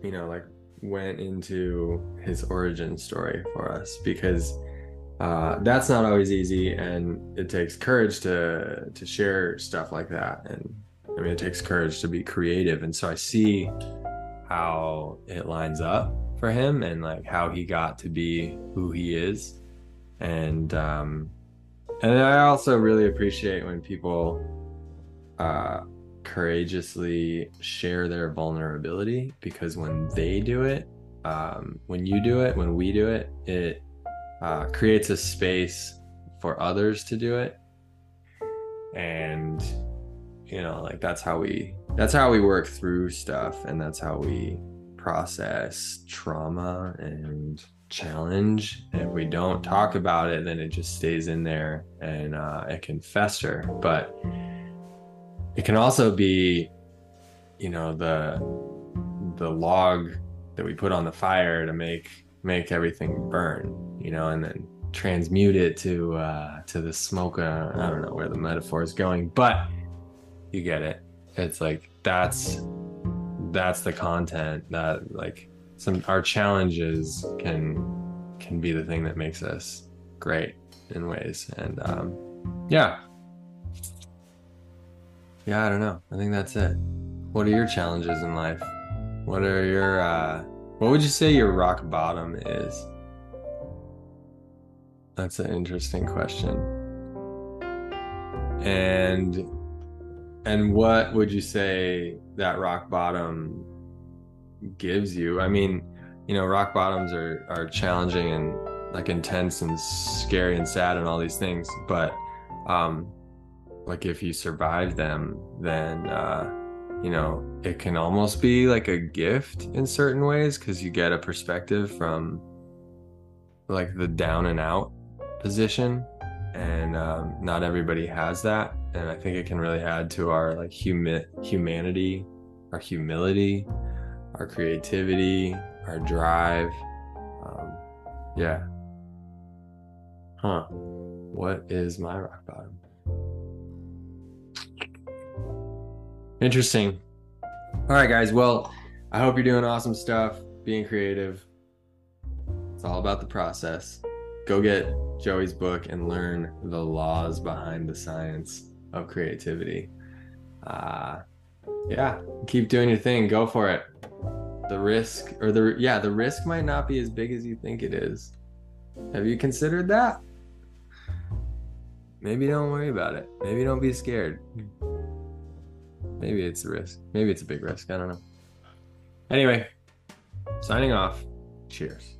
you know, like went into his origin story for us because uh, that's not always easy and it takes courage to to share stuff like that. And i mean it takes courage to be creative. And so i see how it lines up for him and like how he got to be who he is. And um and i also really appreciate when people uh courageously share their vulnerability because when they do it um when you do it when we do it it uh, creates a space for others to do it. And you know like that's how we that's how we work through stuff and that's how we process trauma and challenge. And if we don't talk about it, then it just stays in there and uh, it can fester. But it can also be, you know, the the log that we put on the fire to make make everything burn, you know, and then transmute it to uh, to the smoke. Uh, I don't know where the metaphor is going, but you get it. It's like that's that's the content that like some our challenges can can be the thing that makes us great in ways. And um yeah. Yeah i don't know. I think that's it. What are your challenges in life? What are your uh what would you say your rock bottom is? That's an interesting question. And and what would you say that rock bottom gives you? I mean, you know, rock bottoms are are challenging and like intense and scary and sad and all these things, but um like if you survive them, then uh you know, it can almost be like a gift in certain ways because you get a perspective from like the down and out position and um, not everybody has that and i think it can really add to our like humi- humanity our humility our creativity our drive um, yeah. Huh. What is my rock bottom? Interesting. All right guys. Well i hope you're doing awesome stuff being creative. It's all about the process. Go get Joey's book and learn the laws behind the science of creativity. Uh, yeah, keep doing your thing. Go for it. The risk, or the yeah, the risk might not be as big as you think it is. Have you considered that? Maybe don't worry about it. Maybe don't be scared. Maybe it's a risk. Maybe it's a big risk. I don't know. Anyway, signing off. Cheers.